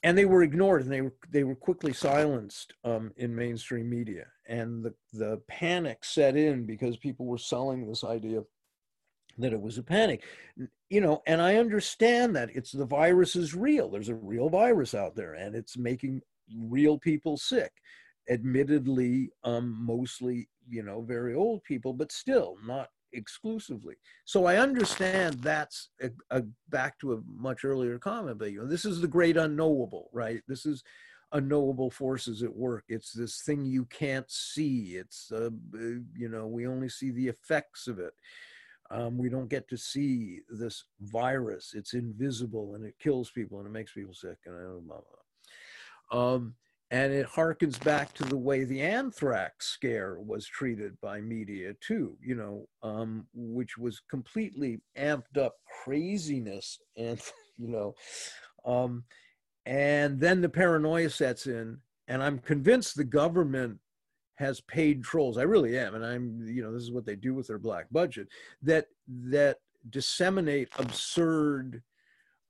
and they were ignored and they were they were quickly silenced um, in mainstream media. And the the panic set in because people were selling this idea that it was a panic. You know and i understand that it's the virus is real. There's a real virus out there and it's making real people sick. Admittedly um, mostly you know very old people but still not exclusively. So i understand that's a, a, back to a much earlier comment but you know this is the great unknowable right? This is unknowable forces at work. It's this thing you can't see. It's uh, you know we only see the effects of it. Um, we don't get to see this virus. It's invisible and it kills people and it makes people sick and blah, blah, blah. Um, and it harkens back to the way the anthrax scare was treated by media too, you know, um, which was completely amped up craziness and, you know, um, and then the paranoia sets in and I'm convinced the government has paid trolls. I really am. And I'm, you know, this is what they do with their black budget that, that disseminate absurd,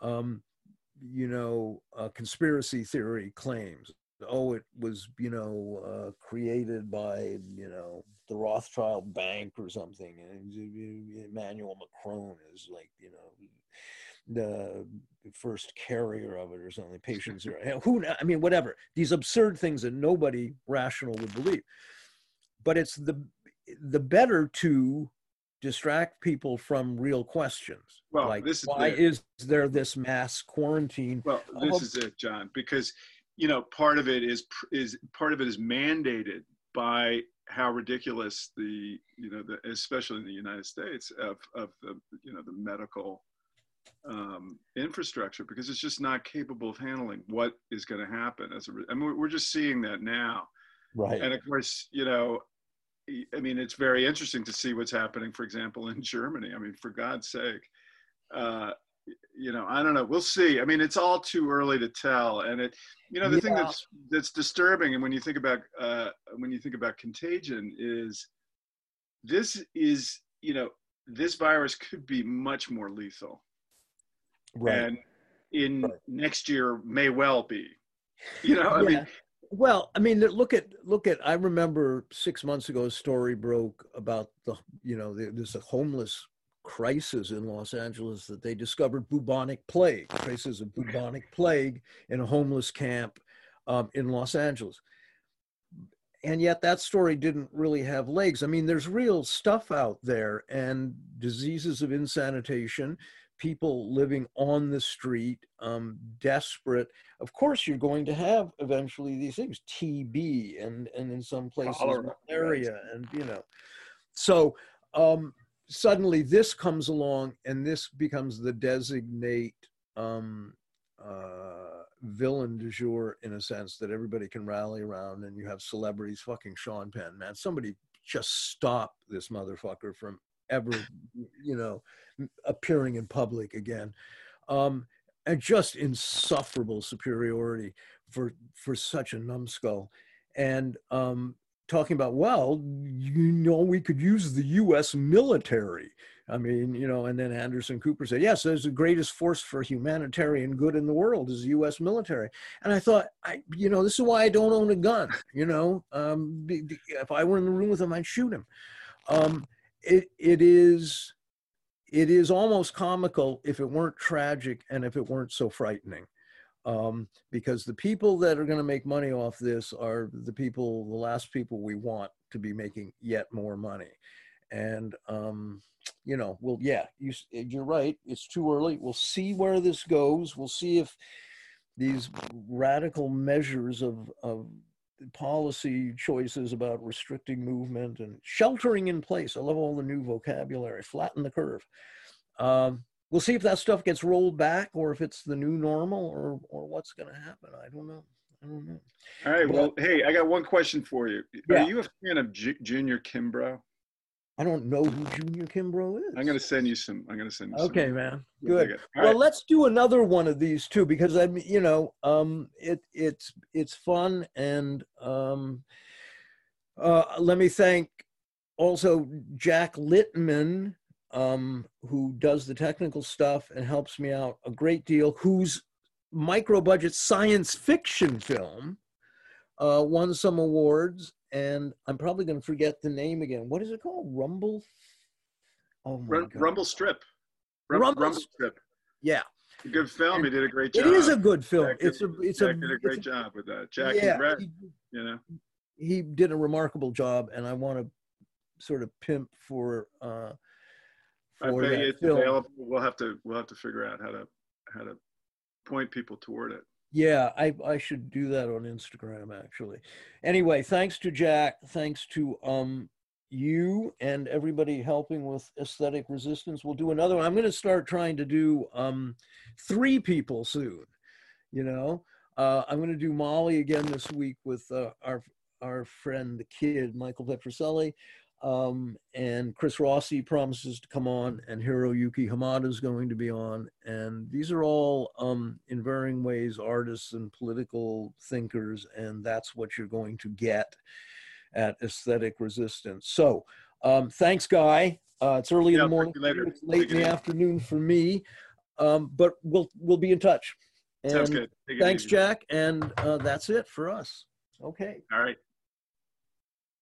um, you know, uh, conspiracy theory claims oh, it was, you know, uh, created by, you know, the Rothschild Bank or something. And Emmanuel Macron is like, you know, the first carrier of it or something. Patients are, who, I mean, whatever. These absurd things that nobody rational would believe. But it's the, the better to distract people from real questions.
Well,
like,
this is
why
the,
is there this mass quarantine?
Well, this is it, John, because you know part of it is is part of it is mandated by how ridiculous the you know the especially in the United States of of the you know the medical um, infrastructure because it's just not capable of handling what is going to happen as a I mean we're just seeing that now.
Right.
And of course you know I mean it's very interesting to see what's happening for example in Germany. I mean for God's sake uh, you know i don't know we'll see i mean it's all too early to tell and it you know the yeah. thing that's that's disturbing and when you think about uh, when you think about contagion is this is you know this virus could be much more lethal right and in right. next year may well be you know i yeah. mean
well i mean look at look at i remember six months ago a story broke about the you know there's a homeless crisis in Los Angeles that they discovered bubonic plague, traces of bubonic plague in a homeless camp um, in Los Angeles. And yet that story didn't really have legs. I mean, there's real stuff out there and diseases of insanitation, people living on the street, um, desperate. Of course, you're going to have eventually these things, TB and, and in some places malaria and, you know. So um, suddenly this comes along and this becomes the designate um, uh, villain du jour in a sense that everybody can rally around and you have celebrities fucking Sean Penn, man. Somebody just stop this motherfucker from ever, you know, appearing in public again. Um, and just insufferable superiority for for such a numbskull. And um, talking about, well, you know, we could use the U.S. military. I mean, you know, and then Anderson Cooper said, yes, there's the greatest force for humanitarian good in the world is the U.S. military. And I thought, I, you know, this is why I don't own a gun. You know, um, if I were in the room with him, I'd shoot him. Um, it, it is, it is almost comical if it weren't tragic and if it weren't so frightening um, because the people that are going to make money off this are the people, the last people we want to be making yet more money. And, um, you know, well, yeah, you, you're right. It's too early. We'll see where this goes. We'll see if these radical measures of, of policy choices about restricting movement and sheltering in place. I love all the new vocabulary, flatten the curve. Um, we'll see if that stuff gets rolled back or if it's the new normal or or what's going to happen. I don't know. I don't know.
All right. But, well, hey, I got one question for you. Yeah. Are you a fan of J- Junior Kimbrough?
I don't know who Junior Kimbrough is.
I'm going to send you some. I'm going to send you.
Okay, some. man. Good. Well, right. let's do another one of these too because I mean, you know, um, it it's it's fun and um, uh, let me thank also Jack Littman um, who does the technical stuff and helps me out a great deal, whose micro budget science fiction film uh, won some awards. And I'm probably going to forget the name again. What is it called? Rumble?
Oh my R- God. Rumble Strip. Rum- Rumble, Rumble Strip.
Yeah.
A good film. And he did a great job.
It is a good film. Jack it's a it's
Jack
a
did a great job with that. Jack yeah, he, you know.
he did a remarkable job, and I want to sort of pimp for uh,
I
for
bet
that
it's
film.
available. We'll have to we'll have to figure out how to how to point people toward it.
Yeah, I, I should do that on Instagram actually. Anyway, thanks to Jack, thanks to um you and everybody helping with aesthetic resistance. We'll do another one. I'm going to start trying to do um three people soon. You know, uh, I'm going to do Molly again this week with uh, our our friend the kid Michael Petroselli. Um, and Chris Rossi promises to come on, and Hiroyuki Hamada is going to be on. And these are all, um, in varying ways, artists and political thinkers, and that's what you're going to get at Aesthetic Resistance. So, um, thanks, Guy. Uh, it's early in the morning.
talk to you later.
It's late in the afternoon for me, um, but we'll we'll be in touch.
Sounds good.
Thanks. Jack, and uh, that's it for us. Okay.
All right.